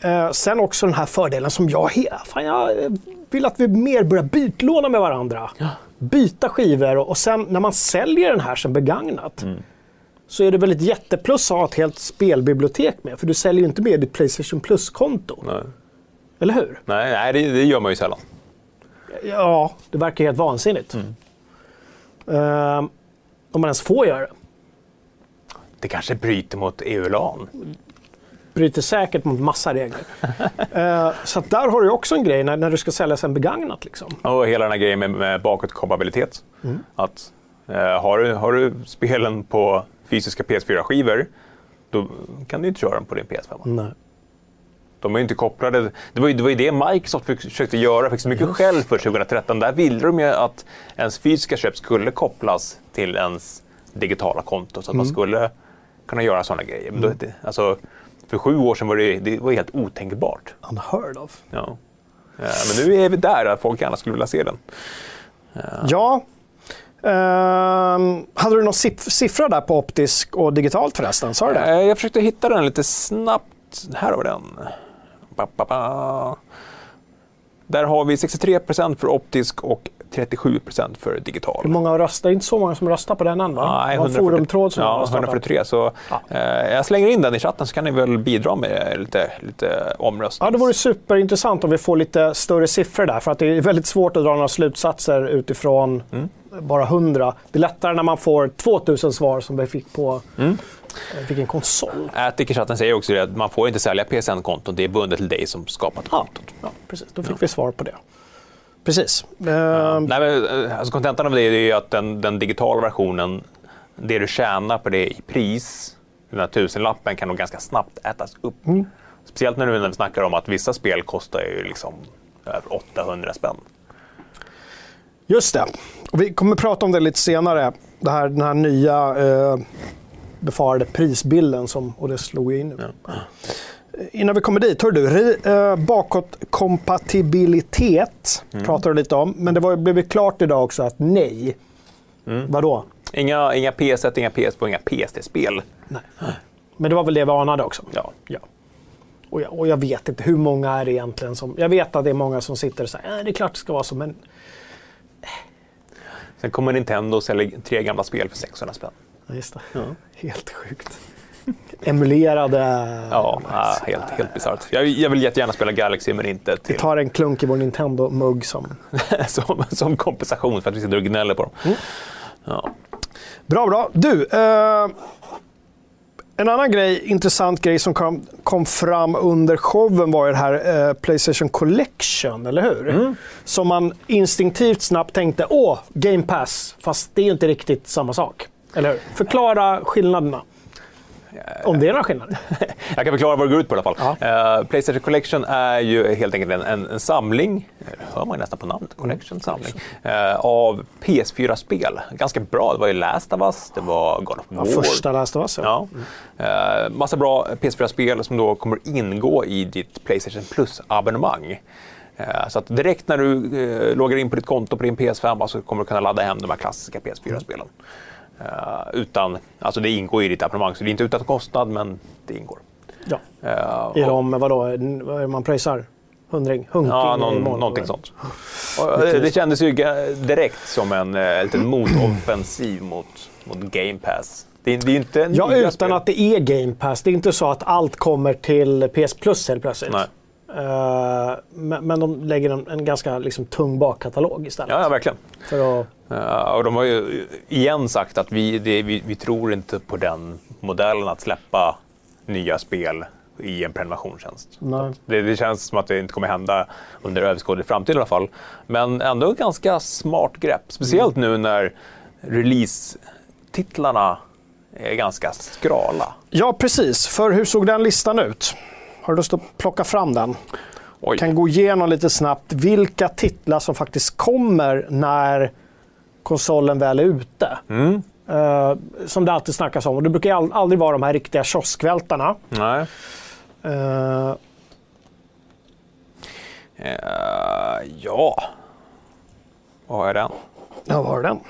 Eh, sen också den här fördelen som jag, fan, jag eh, vill att vi mer börjar bytlåna med varandra. Byta skivor och, och sen när man säljer den här som begagnat så är det väl ett jätteplus att ha ett helt spelbibliotek med. För du säljer ju inte med ditt Playstation Plus-konto. Eller hur? nej, nej det, det gör man ju sällan. Ja, det verkar helt vansinnigt. Eh, om man ens får göra det. Det kanske bryter mot EU-LAN. bryter säkert mot massa regler. <laughs> Eh, så där har du också en grej när, när du ska sälja sen begagnat. Liksom. Och hela den här grejen med, med bakåtkompatibilitet. Att, eh, har, du, har du spelen på fysiska PS4-skivor, då kan du inte köra dem på din PS5. Nej. De är ju inte kopplade. Det var ju det, var ju det Microsoft försökte göra, fick så mycket skäll för 2013. Där ville de ju att ens fysiska köp skulle kopplas till ens digitala konto så att man skulle kunna göra sådana grejer. Men då, det, alltså, för sju år sedan var det, det var helt otänkbart. Unheard of. Ja. Eh, Men nu är vi där, att folk gärna skulle vilja se den. Ja. Ehm, hade du någon siff- siffra där på optisk och digitalt förresten? Sa du det? Eh, Jag försökte hitta den lite snabbt. Här har vi den. Ba, ba, ba. Där har vi 63% för optisk och 37% för digital. Hur många har röstat? Det är inte så många som röstar på den än va? Nej, det var en forumtråd som ja, röstade. 143. Så, Ja. eh, jag slänger in den i chatten så kan ni väl bidra med lite, lite omröstning. Ja, det vore superintressant om vi får lite större siffror där. För att det är väldigt svårt att dra några slutsatser utifrån Mm. bara 100. Det är lättare när man får 2000 svar som vi fick på Mm. Vilken konsol. Attic i chatten säger också det att man får inte sälja PSN-konton. Det är bundet till dig som skapat Ja, kontot. ja precis. Då fick vi svar på det. Precis. Ehm, Nej, men, eh, alltså, kontentan av det är ju att den, den digitala versionen, det du tjänar på det i pris, den här tusenlappen, kan nog ganska snabbt ätas upp. Speciellt när, nu när vi snackar om att vissa spel kostar ju liksom över 800 spänn. Just det. Och vi kommer prata om det lite senare. Det här, den här nya eh, befarade prisbilden som, och det slog in nu. Innan vi kommer dit, hör du, eh, bakåtkompatibilitet Mm. pratar du lite om. Men det var, blev klart idag också att nej. Vadå? Inga, inga PS1, inga PS2, inga PS3-spel. Nej. Men det var väl det vi anade också? Ja. ja. Och, jag, och jag vet inte hur många är det egentligen som... Jag vet att det är många som sitter och säger äh, det är klart det ska vara så, men Sen kommer Nintendo och säljer tre gamla spel för 600 spänn. Ja, just det. Helt sjukt. Emulerade... Ja, ja, helt, helt bisarrt. Jag, jag vill jättegärna spela Galaxy, men inte Vi till, tar en klunk i vår Nintendo-mugg som... <laughs> som, som kompensation för att vi sitter och gnäller på dem. Mm. Ja. Bra, bra. Du, eh, en annan grej, intressant grej som kom, kom fram under showen var ju det här eh, Playstation Collection, eller hur? Som man instinktivt snabbt tänkte, åh, Game Pass. Fast det är ju inte riktigt samma sak. Eller hur? Förklara skillnaderna. Om det är några skillnader. <laughs> Jag kan förklara vad det går ut på i alla fall. Ja. Eh, Playstation Collection är ju helt enkelt en, en, en samling, hör man ju nästan på namnet, Collection samling, eh, av PS4-spel. Ganska bra, det var ju Last of Us, det var God of War. Ja, första Last of Us. Ja. Ja. Eh, massa bra PS4-spel som då kommer ingå i ditt Playstation Plus-abonnemang. Så att direkt när du loggar in på ditt konto på din PS5 så kommer du kunna ladda hem de här klassiska PS4-spelen. Eh, utan, alltså det ingår i ditt abonnemang, så det är inte utan kostnad, men det ingår. Ja. Eh, Är de, vadå, vad man pröjsar? Hundring? Hunking Ja, någon, någonting sånt. Och, eh, det kändes ju direkt som en eh, liten motoffensiv mot, mot Game Pass. Det, är- det är inte Ja, utan spel. att det är Game Pass. Det är inte så att allt kommer till PS Plus helt plötsligt. Nej. Eh, men, men de lägger en, en ganska liksom, tung bakkatalog istället. Ja, ja, verkligen. För att, Eh, och de har ju igen sagt att vi, det, vi, vi tror inte på den modellen att släppa nya spel i en prenumerationstjänst. Det, det känns som att det inte kommer hända under överskådlig framtid i alla fall. Men ändå ett ganska smart grepp. Speciellt nu när release-titlarna är ganska skrala. Ja, precis. För hur såg den listan ut? Har du lust att plocka fram den? Oj. kan gå igenom lite snabbt vilka titlar som faktiskt kommer när konsolen väl är ute. Mm. Eh, som det alltid snackas om. Och det brukar all, aldrig vara de här riktiga kioskvältarna. Nej. Eh, Eh, ja. Var har jag den? ja, var är den?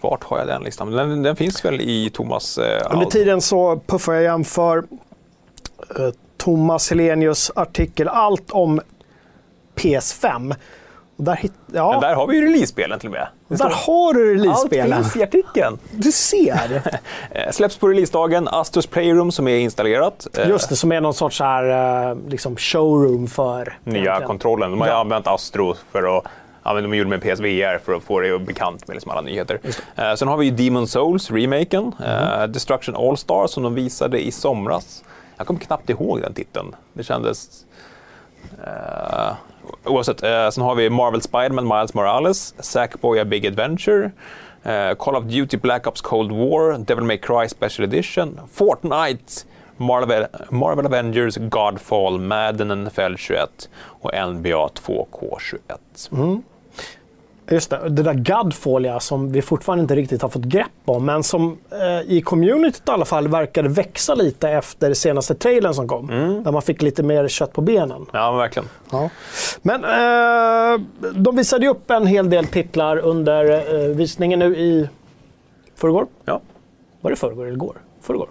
Vart har jag den listan? Den, den finns väl i Thomas... Eh, Under tiden så puffar jag jämför eh, Thomas Helenius artikel Allt om PS5. Och där, hit, ja, Men där har vi ju release-spelen till och med. Där står- har du Allt release-spelen. finns i artikeln. Du ser! <laughs> Eh, Släpps på releasedagen. Astros Playroom som är installerat. Eh, Just det, som är någon sorts här, eh, liksom showroom för... nya egentligen. kontrollen. De har Ja. använt Astro för att Ja, de gjorde med PSVR för att få det bekant med liksom alla nyheter. Eh, sen har vi ju Demon Souls, remaken. Eh, Destruction All-Star som de visade i somras. Jag kommer knappt ihåg den titeln. Det kändes... Uh, oavsett. uh, sen har vi Marvel Spider-Man Miles Morales, Sackboy A Big Adventure, uh, Call of Duty Black Ops Cold War, Devil May Cry Special Edition, Fortnite, Marvel, Marvel Avengers, Godfall, Madden NFL 21 och NBA 2K21. Just det, det där Godfall ja, som vi fortfarande inte riktigt har fått grepp om, men som eh, i communityt i alla fall verkade växa lite efter senaste trailern som kom. Där man fick lite mer kött på benen. Ja, verkligen. Ja. Men eh, de visade ju upp en hel del titlar under eh, visningen nu i förrgår. Ja. Var det förrgår eller igår? Förrgår.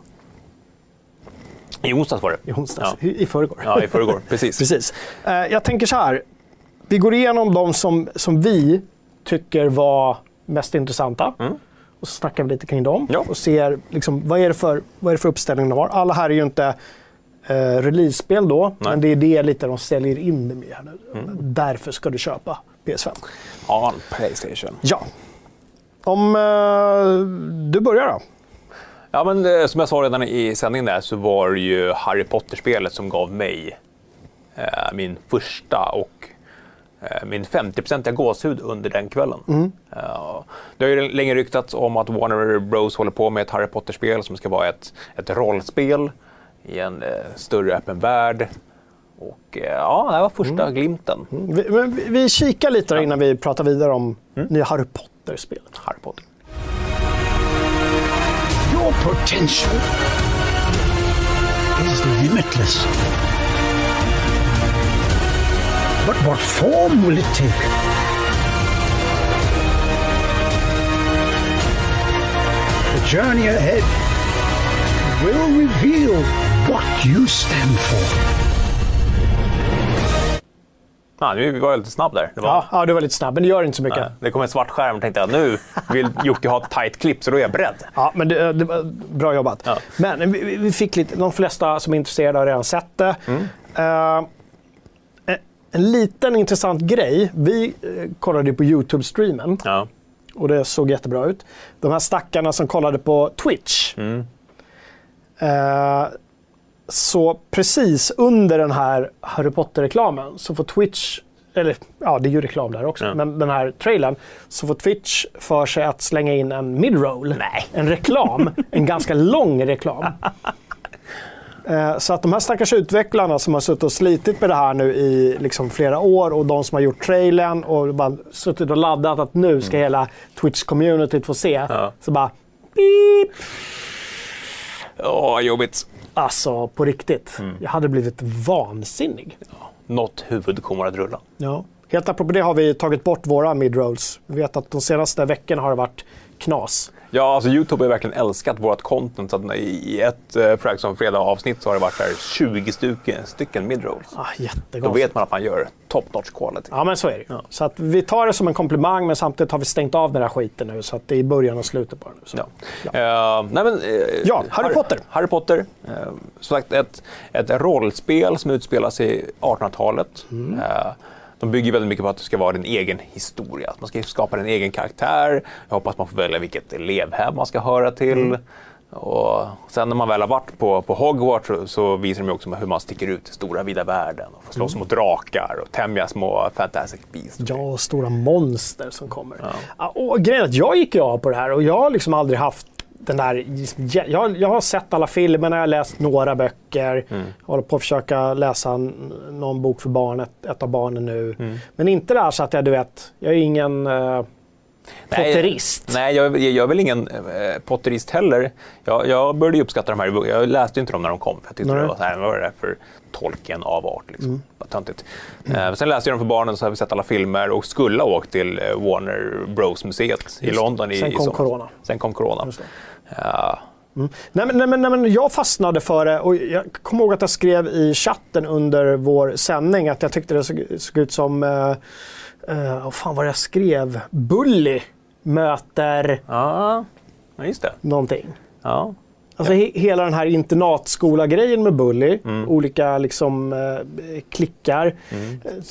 I onsdags var det. I onsdags. Ja. I, I förrgår. Ja, i förrgår. Precis. <laughs> Precis. Eh, jag tänker så här. Vi går igenom de som, som vi tycker var mest intressanta. Och så snackar vi lite kring dem Ja. och ser liksom, vad, är det för, vad är det för uppställning de har. Alla här är ju inte eh, release-spel då, men det är det lite de säljer in det med. här nu. Därför ska du köpa PS5. On Playstation. Ja. Om eh, du börjar då. Ja, men eh, som jag sa redan i sändningen där så var det ju Harry Potter-spelet som gav mig eh, min första och min 50-procentiga gåshud under den kvällen. Eh, det har ju länge ryktats om att Warner Bros håller på med ett Harry Potter-spel som ska vara ett, ett rollspel i en eh, större öppen värld. Och eh, ja, det här var första glimten. Vi, men vi, kikar lite då innan vi pratar vidare om nya Harry Potter-spelet. Harry Potter. Your potential is limitless. But what form will it take? journey ahead will reveal what you stand for. Ja, nu var jag lite snabb där. Det, var, Ja, ja, du var lite snabb, men det gör inte så mycket. Nej, det kom en svart skärm och tänkte jag nu vill Jocke ha ett tight klipp så då är jag beredd. Ja, men det, det var bra jobbat. Ja. Men vi, vi fick lite, de flesta som är intresserade har redan sett det. Mm. Eh, en, en liten intressant grej. Vi eh, kollade ju på YouTube-streamen Ja. och det såg jättebra ut. De här stackarna som kollade på Twitch. Mm. Eh, så precis under den här Harry Potter-reklamen så får Twitch, eller ja det är ju reklam där också, Ja. men den här trailern, så får Twitch för sig att slänga in en midroll. En reklam, en ganska lång reklam. <laughs> Eh, Så att de här stackars utvecklarna som har suttit och slitit med det här nu i liksom flera år och de som har gjort trailern och bara suttit och laddat att nu ska hela Twitch-communityt få se. Ja. Så bara beep. Åh, jobbigt. Alltså på riktigt. Jag hade blivit vansinnig. Något huvud kommer att rulla. Ja. Helt apropå det har vi tagit bort våra midrolls. Vi vet att de senaste veckorna har det varit knas. Ja, alltså Youtube har verkligen älskat vårt content. Så i ett uh, Fragsson Fredag-avsnitt så har det varit här 20 stycken, stycken midrolls. Ah, Då vet man att man gör top notch quality. Ja, men så är det ju. Så att vi tar det som en komplimang, men samtidigt har vi stängt av den här skiten nu. Så att det är i början och slutet det nu. Så. Ja. Eh, nej men, eh, Ja, Harry Potter. Harry Potter. Uh, som sagt, ett, ett rollspel som utspelar sig 1800-talet. Mm. Eh, de bygger väldigt mycket på att det ska vara en egen historia. Att man ska skapa en egen karaktär. Jag hoppas man får välja vilket elevhem man ska höra till. Mm. Och sen när man väl har varit på, på Hogwarts så, så visar de också hur man sticker ut i stora vida världen. Och får slåss mot drakar och tämja små fantastic beasts. Mm. Ja, och stora monster som kommer. Ja. Och grejen är att jag gick ju av på det här och jag har liksom aldrig haft den där... Jag, jag har sett alla filmerna, jag har läst några böcker. Mm. Jag håller på att försöka läsa någon bok för barnet, ett av barnen nu. Mm. Men inte det här så att jag, du vet, jag är ingen uh, potterist. Nej, jag, jag, jag är väl ingen eh, potterist heller. Jag, jag började uppskatta de här. Jag läste inte dem när de kom. För jag tyckte Nej. det var så här, vad är det för tolken av art? Liksom. Vad töntigt. Eh, sen läste jag dem för barnen så har vi sett alla filmer och skulle ha åkt till eh, Warner Bros-museet i London. I, Sen i kom somras. corona. Sen kom corona. Ja, Nej, men, nej, men, nej, men jag fastnade för det och jag kommer ihåg att jag skrev i chatten under vår sändning att jag tyckte det såg, såg ut som... Uh, uh, vad fan var det jag skrev? Bully möter ja, ja, just det. någonting. Ja. Alltså he, hela den här internatskola-grejen med Bully, olika liksom eh, klickar. Eh,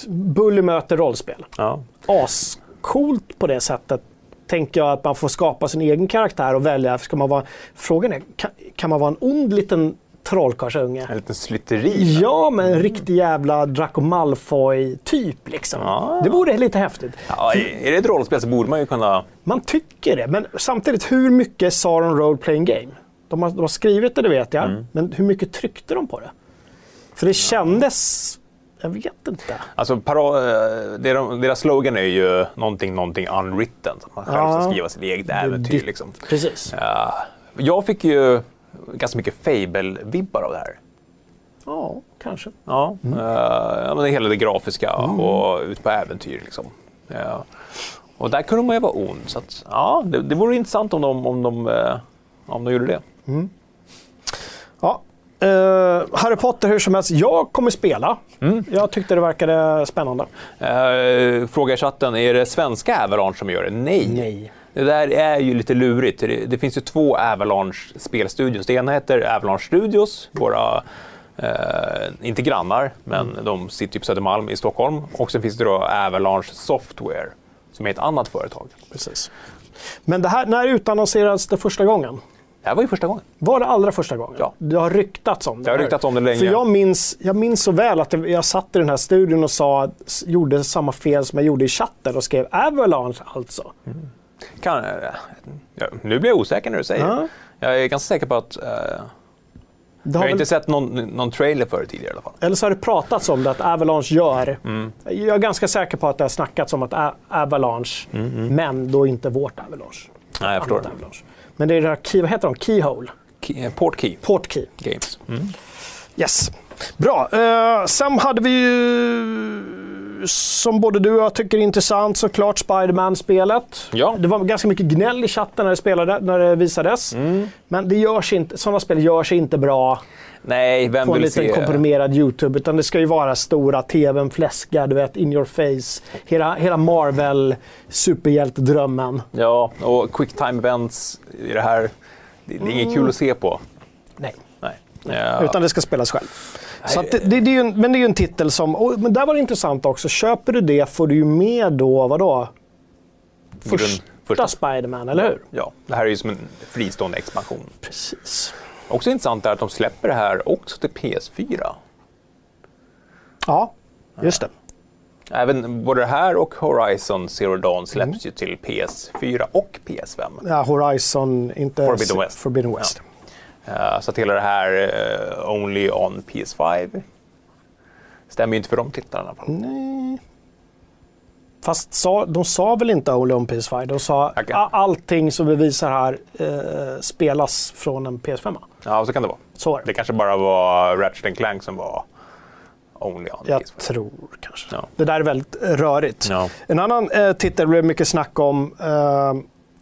Bully möter rollspel. Ja. Ascoolt på det sättet. Tänker jag att man får skapa sin egen karaktär och välja. Ska man vara, frågan är, kan, kan man vara en ond liten trollkarlsunge? En liten slytteri. Ja, men en riktig jävla Draco Malfoy-typ liksom. Ja. Det vore lite häftigt. Ja, är det ett rollspel så borde man ju kunna... Man tycker det, men samtidigt hur mycket är Sauron Role Playing Game? De har, de har skrivit det, det vet jag. Mm. Men hur mycket tryckte de på det? För det kändes... Jag vet inte. Alltså, eh, deras, slogan är ju någonting, någonting unwritten. Så man själv ska Ja. skriva sitt eget äventyr. Liksom. Precis. Ja, jag fick ju ganska mycket Fable-vibbar av det här. Ja, kanske. Ja, Mm. ja, men det hela det grafiska och ut på äventyr. Liksom. Ja. Och där kunde man ju vara ond. Så att, ja, det, det vore intressant om de, om, de, eh, om de gjorde det. Ja. Eh, Harry Potter hur som helst. Jag kommer spela. Mm. Jag tyckte det verkade spännande. Uh, fråga i chatten, är det svenska Avalanche som gör det? Nej. Nej. Det där är ju lite lurigt. Det, det finns ju två Avalanche spelstudios. Det ena heter Avalanche Studios, våra eh, inte grannar, men de sitter ju på Södermalm i Stockholm. Och sen finns det då Avalanche Software, som är ett annat företag. Precis. Men det här, när utannonserades det första gången? Det här var ju första gången. Var det allra första gången? Ja. Det har ryktats om det. Det har ryktats om det länge. För jag minns, jag minns så väl att jag, jag satt i den här studion och sa, gjorde samma fel som jag gjorde i chatten och skrev Avalanche alltså. Kan, eh, ja, nu blir jag osäker när du säger det. Jag är ganska säker på att... Eh, jag har väl, inte sett någon, någon trailer för det tidigare i alla fall. eller så har det pratats om det, att Avalanche gör. Mm. Jag är ganska säker på att det har snackats om att A- Avalanche, men då inte vårt Avalanche. Nej, Mm, jag förstår. Avalanche. Men det är det här, key, vad heter de? Keyhole? Key, eh, Portkey Portkey. Games. Yes. Bra. Eh, sen hade vi ju som både du och jag tycker är intressant såklart, Spiderman-spelet. Ja. Det var ganska mycket gnäll i chatten när det, spelade, när det visades. Mm. Men det görs inte, sådana spel görs inte bra Nej, vem på en vill liten se... komprimerad YouTube. Utan det ska ju vara stora tvn, fläskar, du vet, in your face. Hela, hela Marvel, superhjältedrömmen. Ja, och quick time events i det här. Det, det är inget kul att se på. Nej. Nej. Ja. Utan det ska spelas själv. Så det, det, det är ju en, men det är ju en titel som... Och, men där var det intressant också. Köper du det får du ju med då, vadå? Första, första. Spiderman, eller hur? Ja, det här är ju som en fristående expansion. Precis. Också intressant är att de släpper det här också till PS4. Ja, just det. Även både det här och Horizon Zero Dawn släpps Mm. ju till PS4 och PS5. Ja, Horizon, inte... Forbidden West. Forbidden West. Eh, så att hela det här eh, Only on PS5 stämmer ju inte för de titlarna. Nej. Fast sa, de sa väl inte Only on PS5? De sa a- allting som vi visar här eh, spelas från en PS5. Ja, så kan det vara. Så det. Kanske bara var Ratchet Clank som var Only on Jag PS5. tror kanske. Ja. Det där är väldigt eh, rörigt. Ja. En annan eh, titel det blev mycket snack om eh,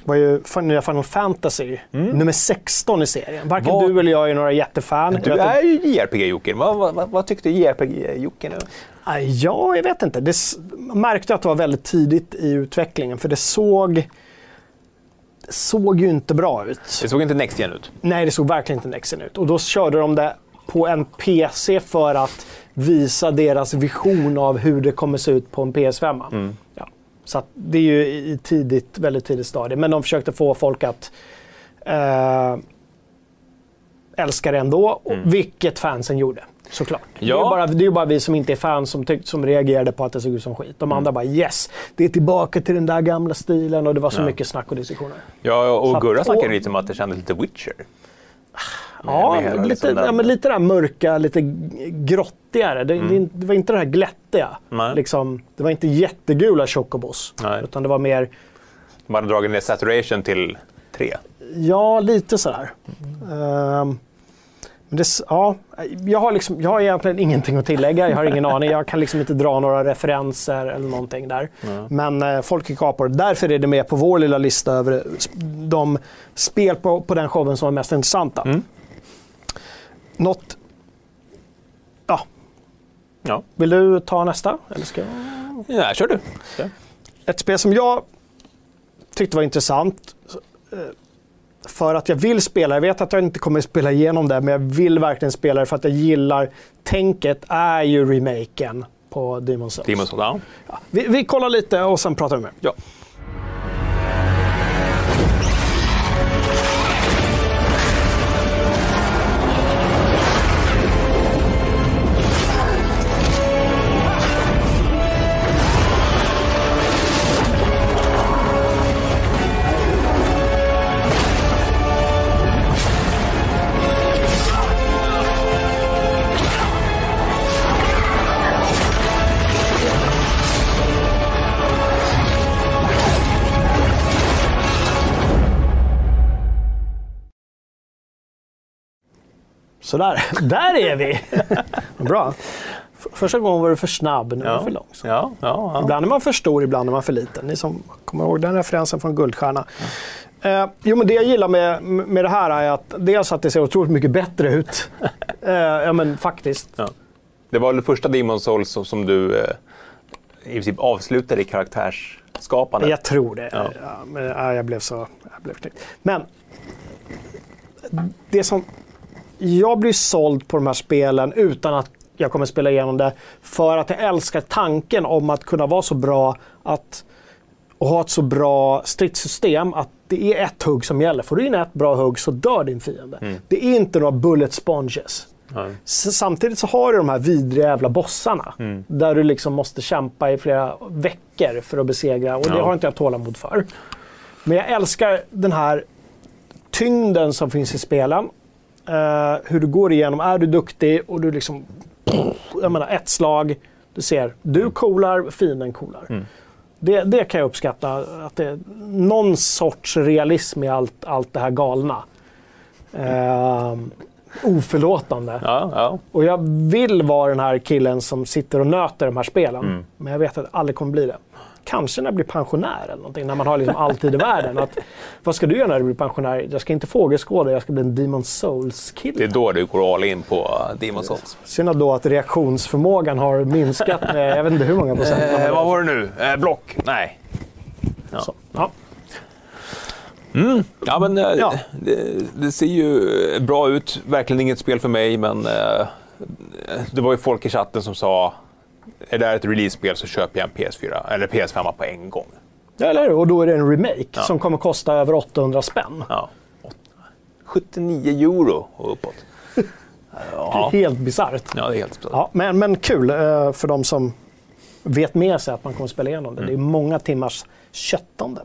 var ju nya Final Fantasy, nummer 16 i serien. Varken Mm. Vad- du eller jag är några jättefan. Du är ju JRPG-Jocke. Vad, vad, vad, tyckte JRPG-Jocke nu? Ja, jag vet inte. Det märkte att det var väldigt tidigt i utvecklingen, för det såg, det såg ju inte bra ut. Det såg inte Next Gen ut. Nej, det såg verkligen inte Nexen ut. Och då körde de det på en PC för att visa deras vision av hur det kommer se ut på en PS5. Ja. Så det är ju i tidigt, väldigt tidigt stadie. Men de försökte få folk att eh, älska det ändå, och vilket fansen gjorde. Såklart. Det, är Ja. bara, det är ju bara vi som inte är fans som, tyck, som reagerade på att det såg ut som skit. De andra bara yes, det är tillbaka till den där gamla stilen och det var så Ja. mycket snack och diskussioner. Ja, och att- Gurra snackade och- lite om att det kändes lite Witcher. Ja, lite, liksom ja, men lite där mörka, lite grottigare. Det, det, det var inte det här glättiga. Liksom, det var inte jättegula chocobos. Nej. Utan det var mer, De hade dragit ner saturation till 3. ja, lite sådär. Ehm, men det, ja, jag, har liksom, jag har egentligen ingenting att tillägga. Jag har ingen <laughs> aning. Jag kan liksom inte dra några referenser eller någonting där. Men eh, folk är det. Därför är det med på vår lilla lista över de spel på, på den showen som var mest intressanta. Mm. Något... Ja, Ja, Vill du ta nästa? Eller ska jag? ja kör du. Ett spel som jag tyckte var intressant. eh, För att jag vill spela. Jag vet att jag inte kommer spela igenom det, men jag vill verkligen spela det för att jag gillar tänket. är ju remaken på Demon's Souls. Demon's Souls, ja. Ja, vi, vi kollar lite och sen pratar vi mer. ja. Sådär, där är vi! <laughs> Bra. Första gången var du för snabb, nu är du för långsam. Ja, ja, ja. Ibland är man för stor, ibland är man för liten. Ni som kommer ihåg den referensen från Guldstjärna. Eh, jo, men det jag gillar med, med det här är att dels att det ser otroligt mycket bättre ut. <laughs> eh, ja, men faktiskt. Ja. Det var väl första Demon's Souls som, som du eh, i princip avslutade i karaktärsskapandet. Jag tror det. Ja. Ja. men, ja, jag blev så... Jag blev knäckt. men det som... Jag blir såld på de här spelen utan att jag kommer spela igenom det. För att jag älskar tanken om att kunna vara så bra att och ha ett så bra stridssystem att det är ett hugg som gäller. Får du in ett bra hugg så dör din fiende. Det är inte några bullet sponges. S- Samtidigt så har du de här vidriga jävla bossarna. Där du liksom måste kämpa i flera veckor för att besegra. Och det Ja. har inte jag tålamod för. Men jag älskar den här tyngden som finns i spelen. Eh, hur du går igenom. Är du duktig och du liksom... Jag menar, ett slag. Du ser, du coolar, fienden coolar. Det, det kan jag uppskatta. Att det är någon sorts realism i allt, allt det här galna. Ehm, oförlåtande. Ja, ja. Och jag vill vara den här killen som sitter och nöter de här spelen. Mm. Men jag vet att det aldrig kommer bli det. Kanske när jag blir pensionär eller någonting, när man har liksom all tid i världen. Att, vad ska du göra när du blir pensionär? Jag ska inte fågelskåda, jag ska bli en Demon Souls-kille. Det är då du går all in på Demon's Souls. Synd då att reaktionsförmågan har minskat med, jag vet inte hur många procent. Eh, vad var det nu? Eh, block? Nej. Så, ja. Ja, men eh, Ja. Det, det ser ju bra ut. Verkligen inget spel för mig, men eh, det var ju folk i chatten som sa är det här ett release-spel så köper jag en PS4 eller PS5 på en gång. Ja, eller? Och då är det en remake som kommer kosta över 800 spänn. Ja. 79 euro och uppåt. <laughs> Ja, Helt bisarrt. ja det är helt. Ja, men, men kul eh, för de som vet med sig att man kommer spela igenom det. Det är många timmars köttande.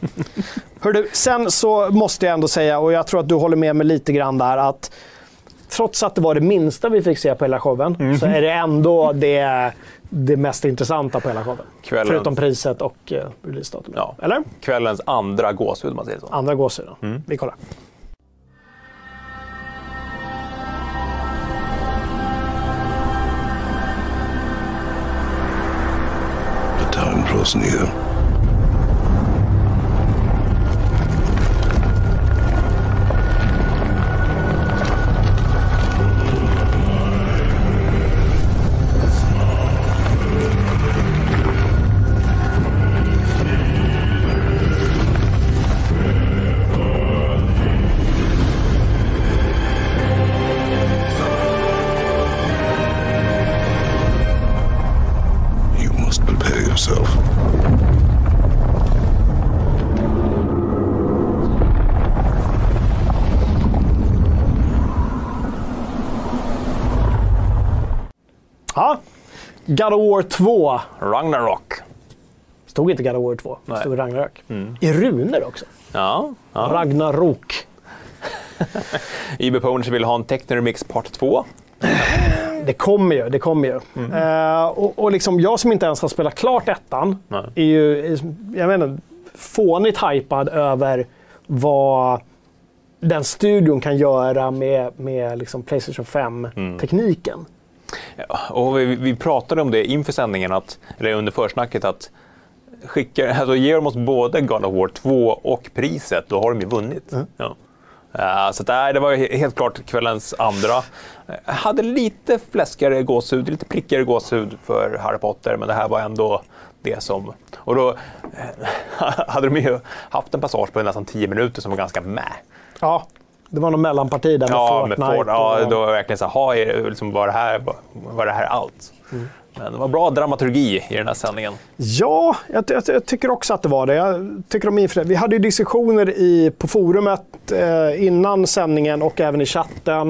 <laughs> Hör du, sen så måste jag ändå säga, och jag tror att du håller med mig lite grann där, att trots att det var det minsta vi fick se på hela showen, så är det ändå det, det mest intressanta på hela showen. Kvällen. Förutom priset och uh, releasedatumet. Ja. Eller? Kvällens andra gåshud, man säger så. Andra gåshuden. Vi kollar. The time draws near. God of War 2. Ragnarok. Stod inte God of War 2, det stod Ragnarök. I runor också. Ja, ja. Ragnarok. <laughs> IB Ponish vill ha en Techno Mix Part 2. Det kommer ju, det kommer ju. Eh, och, och liksom jag som inte ens har spelat klart ettan, Nej. är ju är- jag inte, fånigt hypad över vad den studion kan göra med, med liksom Playstation 5-tekniken. Ja, och vi, vi pratade om det inför sändningen, att, eller under försnacket, att skickar, alltså ger de oss både God of War 2 och priset, då har de ju vunnit. Ja. Eh, så att, nej, det var he- helt klart kvällens andra. Jag hade lite fläskigare gåshud, lite prickigare gåshud för Harry Potter, men det här var ändå det som... Och då eh, <laughs> hade de ju haft en passage på nästan 10 minuter som var ganska med. Ja, det var någon mellanparti där med Ja, med Fortnite. Ford, ja, och, då var det verkligen så här, ha, liksom, var, det här, var det här allt? Men det var bra dramaturgi i den här sändningen. Ja, jag, jag, jag tycker också att det var det. Jag tycker de inför Vi hade ju diskussioner i, på forumet eh, innan sändningen och även i chatten.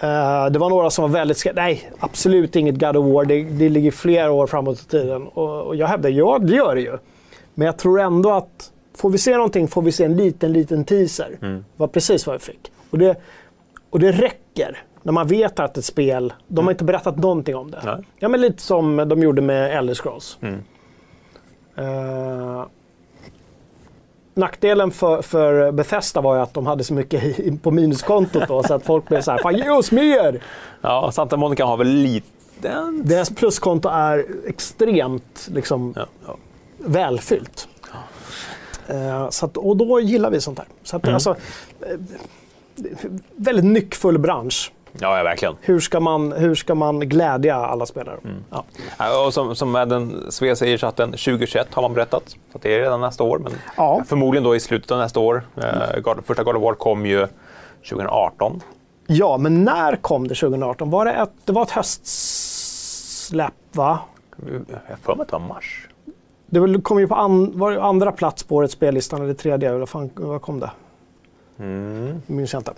Eh, det var några som var väldigt skeptiska. Nej, absolut inget God of War. Det, det ligger flera år framåt i tiden. Och, och jag hävdar, ja det gör det ju. Men jag tror ändå att får vi se någonting får vi se en liten, liten teaser. Det var precis vad vi fick. Och det, och det räcker när man vet att ett spel, de har inte berättat någonting om det. Nej. Ja, men lite som de gjorde med Elder Scrolls. Eh, nackdelen för, för Bethesda var ju att de hade så mycket i, på minuskontot då, så att folk blev så här, fan ge oss mer! Ja, Santa Monica har väl liten... Deras pluskonto är extremt liksom, Ja, ja. välfyllt. Eh, så att, och då gillar vi sånt här. Så att, alltså, eh, väldigt nyckfull bransch. ja, ja verkligen. Hur ska man, hur ska man glädja alla spelare? Ja. Ja, Och som, som Madden Sve säger i chatten, 2021 har man berättat. Så det är redan nästa år. Men Ja. förmodligen då i slutet av nästa år. Eh, God, första God of War kom ju 2018. ja, men när kom det 2018? Var det, ett, det var ett höstsläpp, va? Jag har för mig att det var mars. Det kom ju på an, andra plats på årets spellistan, eller tredje, eller fan, vad kom det? Mm. Minns jag inte.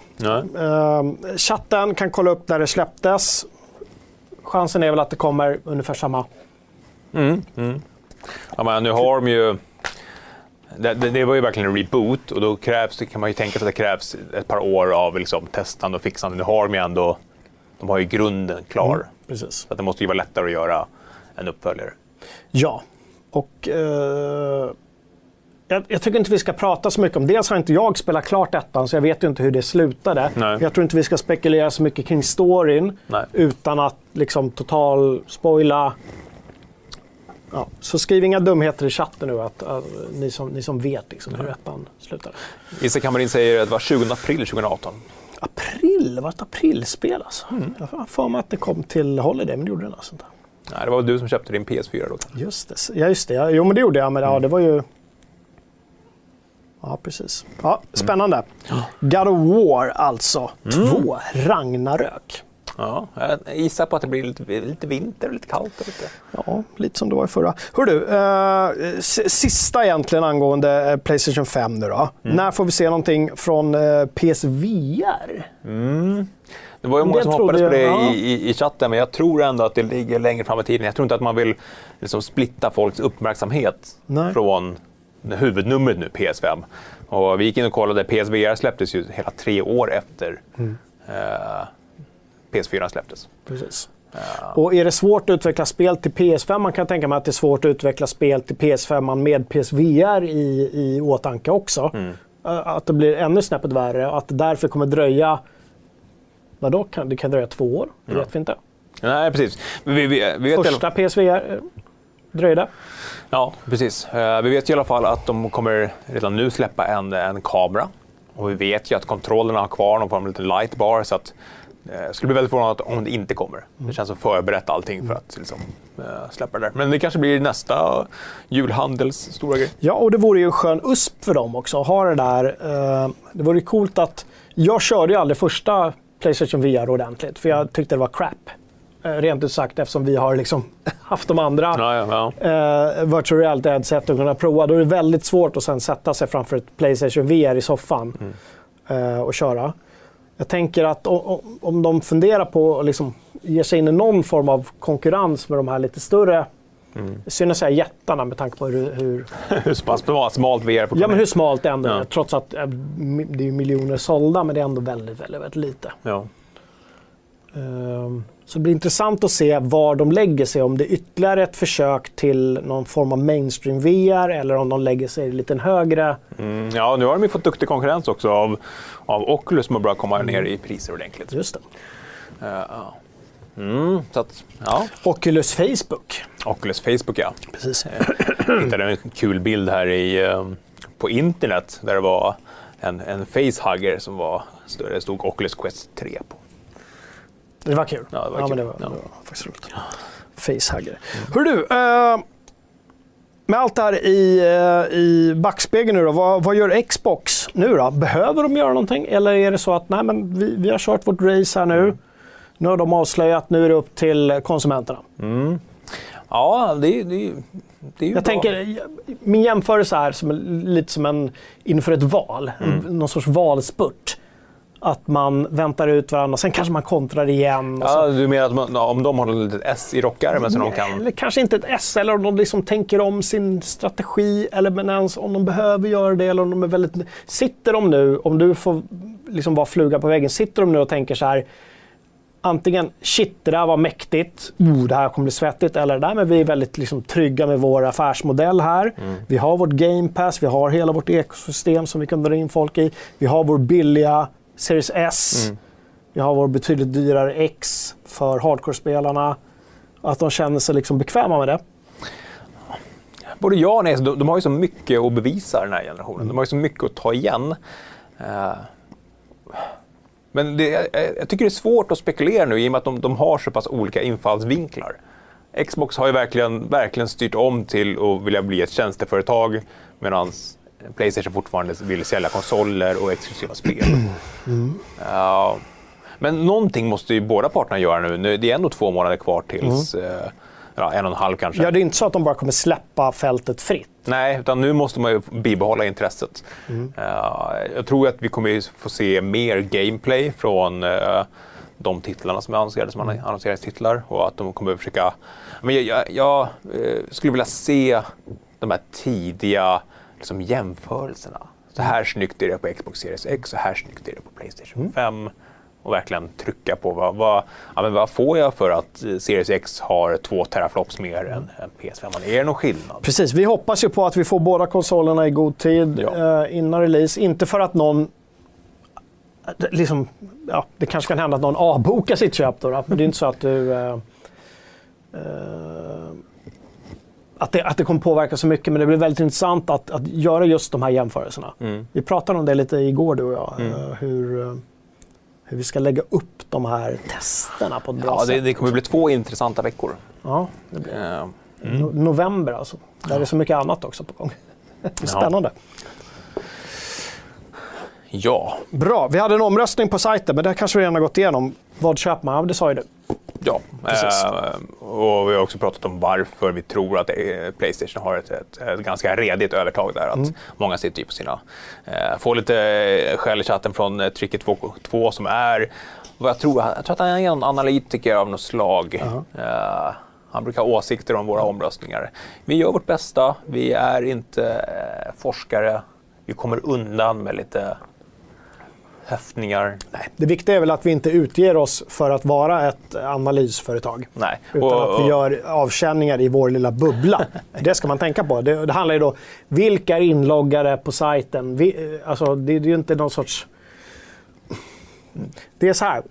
Ehm, chatten kan kolla upp när det släpptes. Chansen är väl att det kommer ungefär samma. Ja, men nu har de ju... Det, det, det var ju verkligen en reboot och då krävs, kan man ju tänka sig att det krävs ett par år av liksom, testande och fixande. Nu har de ju ändå... De har ju grunden klar. Precis. Så att det måste ju vara lättare att göra en uppföljare. Ja, och eh, jag, jag tycker inte vi ska prata så mycket om Dels har inte jag spelat klart ettan, så jag vet ju inte hur det slutade. Nej. Jag tror inte vi ska spekulera så mycket kring storyn Nej. utan att liksom total spoila. Ja, så skriv inga dumheter i chatten nu, att, att, ni, som, ni som vet liksom, hur ettan slutade. Isak Hammarin säger att det var 20 april 2018. April? Det var ett aprilspel alltså. Mm. Jag har för mig att det kom till Holiday, men det gjorde det alltså inte. Nej, det var du som köpte din PS4 då. Just det. Ja, just det. Jo, men det gjorde jag. Men ja, det var ju... Ja, precis. Ja, spännande. God of War alltså. Två. Ragnarök. Ja, jag gissar på att det blir lite, lite vinter lite kallt. Lite. Ja, lite som det var i förra. Hör du, eh, sista egentligen angående eh, Playstation 5 nu då. När får vi se någonting från eh, PSVR? Det var ju många som hoppades på det ja. i, i, i chatten, men jag tror ändå att det ligger längre fram i tiden. Jag tror inte att man vill liksom splitta folks uppmärksamhet Nej. från huvudnumret nu, PS5. Och vi gick in och kollade, PSVR släpptes ju hela tre år efter Mm. eh, PS4 släpptes. Precis. Och är det svårt att utveckla spel till PS5? Man kan tänka mig att det är svårt att utveckla spel till PS5 med PSVR i, i åtanke också. Mm. Eh, Att det blir ännu snäppet värre och att det därför kommer dröja... Vadå? Kan, det kan dröja två år? Det vet vi inte. Nej, precis. Vi, vi, vi Första PSVR eh, dröjde. Ja, precis. Eh, Vi vet i alla fall att de kommer redan nu släppa en, en kamera. Och vi vet ju att kontrollerna har kvar någon form av lite light bar. Så att, eh, skulle bli väldigt förvånad om det inte kommer. Det känns som förberett allting för att liksom, eh, släppa det där. Men det kanske blir nästa julhandels stora grej. Ja, och det vore ju en skön USP för dem också att ha det där. eh, Det vore coolt att... Jag körde ju aldrig första Playstation VR ordentligt, för jag tyckte det var crap. Eh, Rent ut sagt, eftersom vi har liksom <laughs> haft de andra Ja, ja, ja. eh, virtual reality headset att kunna prova. Då är det väldigt svårt att sen sätta sig framför ett Playstation VR i soffan eh, och köra. Jag tänker att om de funderar på att liksom ge sig in i någon form av konkurrens med de här lite större, synd att säga jättarna med tanke på hur, hur, <laughs> Hur smalt VR får ja, men hur smalt det ändå är. Ja. Trots att eh, det är miljoner sålda, men det är ändå väldigt, väldigt, väldigt lite. Ja. Ehm, Så det blir intressant att se var de lägger sig. Om det är ytterligare ett försök till någon form av mainstream VR eller om de lägger sig lite högre. Mm, ja, nu har de ju fått duktig konkurrens också av, av Oculus som har börjat komma ner i priser ordentligt. Just det. Ja. Mm, så att, ja. Oculus Facebook. Oculus Facebook, ja. Precis. <clears throat> hittade en kul bild här i, eh, på internet där det var en, en facehugger som var större. Det stod Oculus Quest 3 på. Det var kul. Ja, det var men kul. det var, Ja. det var faktiskt roligt. Facehugger. Hör du, eh, med allt det här i, eh, i backspegeln nu då, vad, vad gör Xbox nu då? Behöver de göra någonting? Eller är det så att nej, men vi, vi har kört vårt race här nu. Nu har de avslöjat, nu är det upp till konsumenterna. Ja, det, det, det är ju Jag bra. tänker, min jämförelse är som, lite som en inför ett val. En, någon sorts valspurt. Att man väntar ut varandra, sen kanske man kontrar igen. Ja, du menar att man, om de har ett litet S i rockärmen så de kan... Eller kanske inte ett S, eller om de liksom tänker om sin strategi, eller men ens om de behöver göra det. Eller om de är väldigt... Sitter de nu, om du får liksom vara fluga på väggen, sitter de nu och tänker så här, antingen shit, det där var mäktigt, oh, det här kommer bli svettigt, eller där men vi är väldigt liksom, trygga med vår affärsmodell här. Vi har vårt game pass, vi har hela vårt ekosystem som vi kan dra in folk i. Vi har vår billiga Series S. Vi har vår betydligt dyrare X för hardcore-spelarna. Att de känner sig liksom bekväma med det. Både ja och nej. De, de har ju så mycket att bevisa den här generationen. De har ju så mycket att ta igen. Eh, men det, jag, jag tycker det är svårt att spekulera nu i och med att de, de har så pass olika infallsvinklar. Xbox har ju verkligen, verkligen styrt om till att vilja bli ett tjänsteföretag medan Playstation fortfarande vill sälja konsoler och exklusiva spel. Ja, men någonting måste ju båda parterna göra nu. nu. Det är ändå två månader kvar tills eh, ja, en och en halv kanske. Ja, det är inte så att de bara kommer släppa fältet fritt. Nej, utan nu måste man ju bibehålla intresset. Eh, jag tror att vi kommer få se mer gameplay från eh, de titlarna som är annonserade som mm. annonseringstitlar och att de kommer försöka... Men jag, jag, jag eh, skulle vilja se de här tidiga liksom, jämförelserna. Så här snyggt är det på Xbox Series X, så här snyggt är det på Playstation 5. Och verkligen trycka på vad, vad, ja, men vad får jag för att Series X har två teraflops mer än, än PS5? Är det någon skillnad? Precis, vi hoppas ju på att vi får båda konsolerna i god tid Ja. eh, innan release. Inte för att någon... Liksom, ja, det kanske kan hända att någon avbokar sitt köp då, men det är inte så att du... Eh, eh, att det, att det kommer påverka så mycket, men det blir väldigt intressant att, att göra just de här jämförelserna. Mm. Vi pratade om det lite igår du och jag, eh, hur, eh, hur vi ska lägga upp de här testerna på ett bra Ja, det, sätt. det kommer bli två intressanta veckor. Ja, det blir Eh, no- november alltså. Där är det så mycket annat också på gång. <laughs> Det är spännande. Ja, Bra, vi hade en omröstning på sajten, men det kanske vi redan har gått igenom. Vad köper man? Ja, det sa ju du. Ja. Precis. Eh, och vi har också pratat om varför vi tror att Playstation har ett, ett, ett ganska redigt övertag där. Att Mm. Många sitter ju på sina... Eh, får lite skäll i chatten från eh, Tricket 2, 2 som är... Vad jag, tror, jag tror att han är en analytiker av något slag. Eh, han brukar ha åsikter om våra omröstningar. Vi gör vårt bästa. Vi är inte eh, forskare. Vi kommer undan med lite höftningar. Det viktiga är väl att vi inte utger oss för att vara ett analysföretag. Nej. Utan Och- att vi gör avkänningar i vår lilla bubbla. Det ska man tänka på. Det, det handlar ju då vilka är inloggade på sajten? Vi, alltså, det, det är ju inte någon sorts... Det är så här.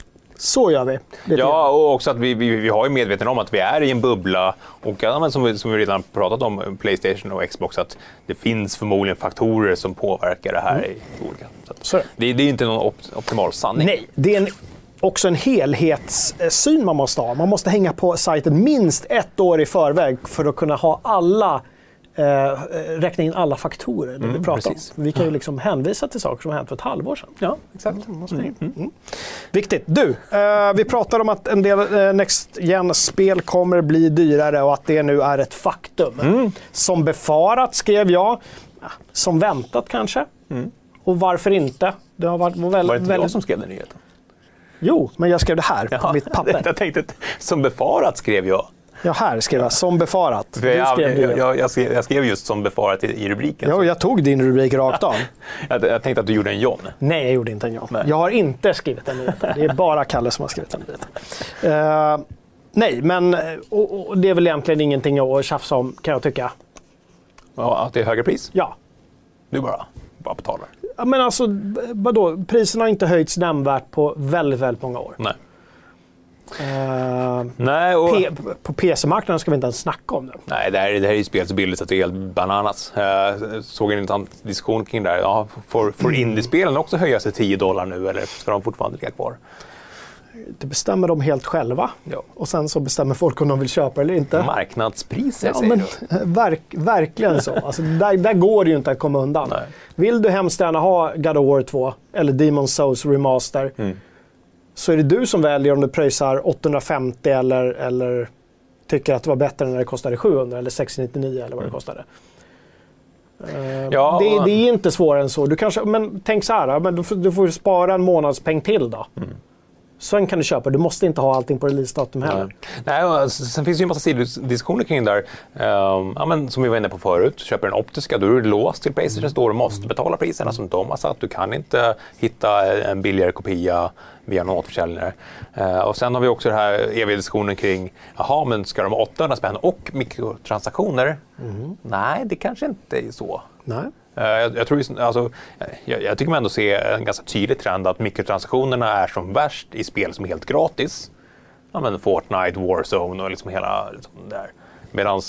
Så gör vi. Ja, och också att vi, vi, vi har ju medveten om att vi är i en bubbla och ja, som, vi, som vi redan pratat om, Playstation och Xbox, att det finns förmodligen faktorer som påverkar det här i olika. Så det. det, är inte någon op, optimal sanning. Nej, det är en, också en helhetssyn man måste ha. Man måste hänga på sajten minst ett år i förväg för att kunna ha alla eh, räkna in alla faktorer det vi pratar precis. om. Vi kan ju liksom hänvisa till saker som har hänt för ett halvår sedan. Ja, exakt. Mm. Viktigt. Du, eh, vi pratar om att en del eh, Next Gen-spel kommer bli dyrare och att det nu är ett faktum. Mm. Som befarat, skrev jag. Ja, Som väntat kanske. Och varför inte? Det har varit väl, Var det inte väldigt... jag som skrev den nyheten? Jo, men jag skrev det här på mitt papper. <laughs> jag tänkte, som befarat skrev jag. Ja, här skrev jag som befarat. Du skrev jag, jag, jag, skrev, jag skrev just som befarat i, i rubriken. Ja, jag tog din rubrik rakt av. <laughs> Jag, jag tänkte att du gjorde en John. Nej, jag gjorde inte en John. Nej. Jag har inte skrivit den nyheten. Det är bara Kalle som har skrivit den nyheten. Eh, nej, men eh, och, och det är väl egentligen ingenting att tjafsa om, kan jag tycka. Ja, att det är högre pris. Ja. Du bara, bara betalar. Ja, Men alltså, vadå? Priserna har inte höjts nämnvärt på väldigt, väldigt många år. Nej. Eh, Nej, och... P- på PC-marknaden ska vi inte ens snacka om det. Nej, det här, det här är ju spel så billigt så att det är helt bananas. Jag såg en intressant diskussion kring det här. Ja, får, får indiespelen också höja sig 10 dollar nu eller ska de fortfarande ligga kvar? Det bestämmer de helt själva. Ja. Och sen så bestämmer folk om de vill köpa eller inte. Marknadspriser Ja, säger du. <laughs> verk, verkligen så. Alltså, där, där går det ju inte att komma undan. Nej. Vill du hemskt gärna ha God of War 2 eller Demon's Souls Remaster Mm. Så är det du som väljer om du pröjsar 850 eller, eller tycker att det var bättre när det kostade 700 eller 699 eller vad det kostade. Eh, Mm. Ja, det, det är inte svårare än så. Du kanske, men tänk så här, men du, får- du får spara en månadspeng till då. Mm. Sen kan du köpa. Du måste inte ha allting på releasedatum heller. Nej, och sen finns det ju en massa sidodiskussioner kring det där. Ehm, ja, men som vi var inne på förut, köper den optiska då är du låst till Playstation Store och måste betala priserna som de har satt. Du kan inte hitta en billigare kopia via någon återförsäljare. Uh, och sen har vi också den här eviga diskussionen kring, jaha, men ska de ha 800 spänn och mikrotransaktioner? Nej, det kanske inte är så. Nej. Eh, Jag, jag, tror, alltså, jag, jag tycker man ändå se en ganska tydlig trend att mikrotransaktionerna är som värst i spel som är helt gratis. Ja, men Fortnite, Warzone och liksom hela liksom där. Medan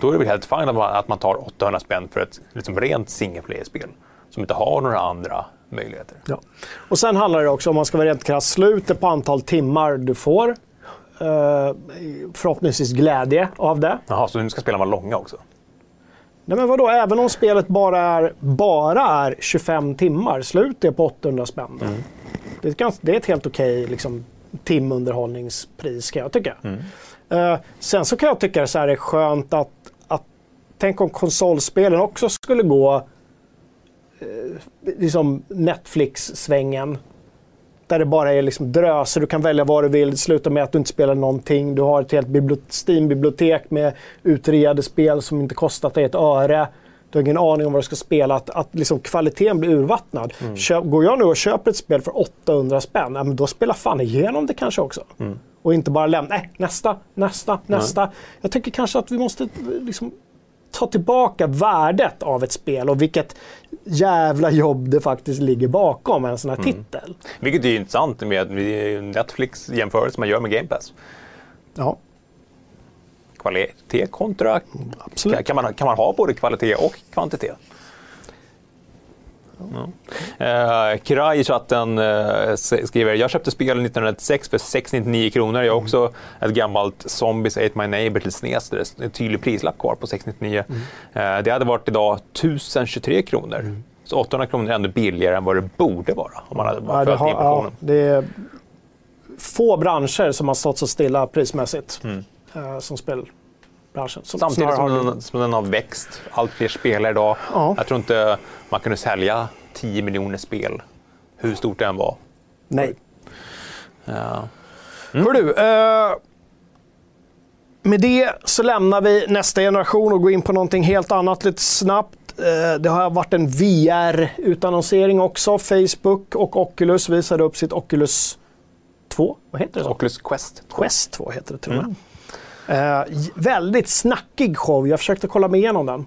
då är det väl helt fint att man, att man tar 800 spänn för ett liksom rent single player-spel som inte har några andra möjligheter. Ja. Och sen handlar det också om, man ska vara rent krass, slutet på antal timmar du får. Eh, förhoppningsvis glädje av det. Jaha, så nu ska spelen vara långa också? Nej men vadå, även om spelet bara är, bara är 25 timmar, slut är på 800 spänn. då. Det, är ganska, det är ett helt okej liksom, timunderhållningspris kan jag tycka. Eh, sen så kan jag tycka så här är skönt att, att tänk om konsolspelen också skulle gå liksom Netflix-svängen. Där det bara är liksom dröser, du kan välja vad du vill, det slutar med att du inte spelar någonting. Du har ett helt biblio- Steam-bibliotek med utreade spel som inte kostat dig ett öre. Du har ingen aning om vad du ska spela. Att, att liksom kvaliteten blir urvattnad. Köp, går jag nu och köper ett spel för 800 spänn, ja, men då spelar fan igenom det kanske också. Och inte bara lämna, nej, nästa, nästa, nästa. Jag tycker kanske att vi måste liksom, ta tillbaka värdet av ett spel och vilket jävla jobb det faktiskt ligger bakom en sån här titel. Vilket är intressant med Netflix jämförelse man gör med Game Pass. Ja, Kvalitet kontra... absolut. Kan man, kan man ha både kvalitet och kvantitet? Ja. Eh, Kira i chatten eh, skriver jag köpte spel 1996 för 699 kronor. Jag har också ett gammalt Zombies Ate My Neighbor till SNES. där Det är en tydlig prislapp kvar på 699. Eh, det hade varit idag 1023 kronor. Så 800 kronor är ändå billigare än vad det borde vara om man hade bara Ja, följt har, ja, det är få branscher som har stått så stilla prismässigt eh, som spelbranschen. Som Samtidigt som den, som den har växt. Allt fler spelar idag. Ja. Jag tror inte man kunde sälja 10 miljoner spel, hur stort det än var. Nej. Ja. Hör du, eh, med det så lämnar vi nästa generation och går in på någonting helt annat lite snabbt. Eh, det har varit en VR-utannonsering också. Facebook och Oculus visade upp sitt Oculus 2. Vad heter det? Oculus Quest. Quest 2 heter det till och med. Eh, väldigt snackig show. Jag försökte kolla mig igenom den.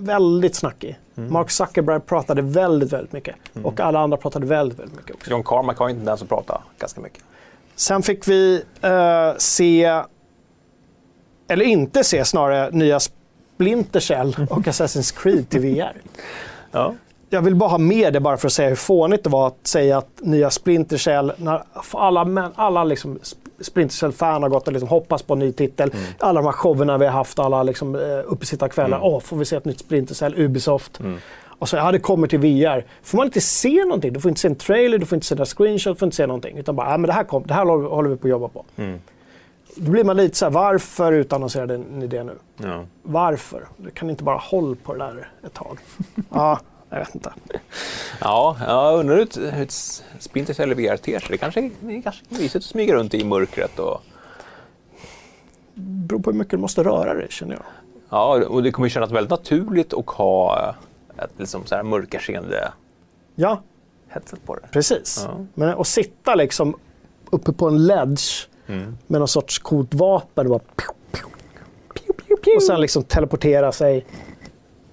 Väldigt snackig. Mark Zuckerberg pratade väldigt, väldigt mycket. Och alla andra pratade väldigt, väldigt mycket också. John Carmack har ju en tendens att prata ganska mycket. Sen fick vi eh, se, eller inte se snarare, nya Splinter Cell och <laughs> Assassin's Creed till VR. Ja. Jag vill bara ha med det bara för att säga hur fånigt det var att säga att nya Splinter Cell, när alla, alla liksom Splinter Cell-fan har gått och liksom hoppats på en ny titel. Alla de här showerna vi har haft, alla liksom, eh, uppesittarkvällar. Åh, får vi se ett nytt Splinter Cell, Ubisoft. Och så, ja det kommer till VR. Får man inte se någonting? Du får inte se en trailer, du får inte se några screenshots, du får inte se någonting. Utan bara, ja men det här, kom, det här håller vi på att jobba på. Då blir man lite så här, varför utannonserade ni det nu? Ja. Varför? Du kan inte bara hålla på det där ett tag. <laughs> ja, jag vet inte. Ja, jag undrar hur ett, hur ett Splinter Cell i VR ter sig. Det kanske det är kanske mysigt att smyga runt i mörkret. Och, beror på hur mycket du måste röra dig känner jag. ja, och det kommer kännas väldigt naturligt att ha ett liksom så här mörkerseende Ja, headset på det. precis. Ja. Men att sitta liksom uppe på en ledge Mm. med någon sorts coolt vapen och bara och sen liksom teleportera sig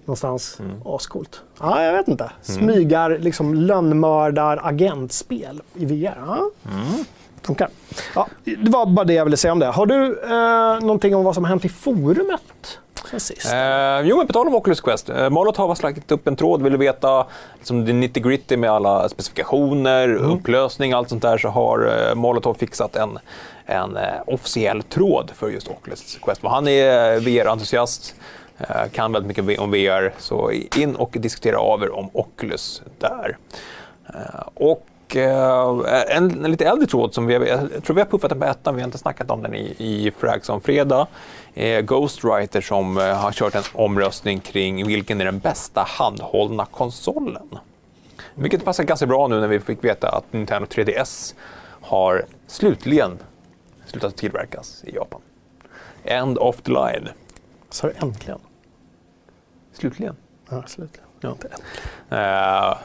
någonstans. Mm. Ascoolt. Ja, jag vet inte. Smygar, liksom lönnmördar, agentspel i VR. Ja. Mm. Funkar. Ja, det var bara det jag ville säga om det. Har du eh, någonting om vad som har hänt i forumet sen sist? Eh, jo, men på tal om Oculus Quest. Eh, Molotov har slagit upp en tråd. Vill du veta liksom, det nitty gritty med alla specifikationer, upplösning, allt sånt där så har eh, Molotov fixat en, en eh, officiell tråd för just Oculus Quest. Och han är VR-entusiast, eh, Eh, kan väldigt mycket om VR, så in och diskutera av er om Oculus där. Eh, och eh, en, en lite äldre tråd som vi jag tror vi har puffat den på ettan, vi har inte snackat om den i, i Frags om fredag. Eh, Ghostwriter som eh, har kört en omröstning kring vilken är den bästa handhållna konsolen. Vilket passar ganska bra nu när vi fick veta att Nintendo 3DS har slutligen slutat tillverkas i Japan. End of the line. Så är det äntligen. Slutligen. Ja, slutligen. Än. Eh,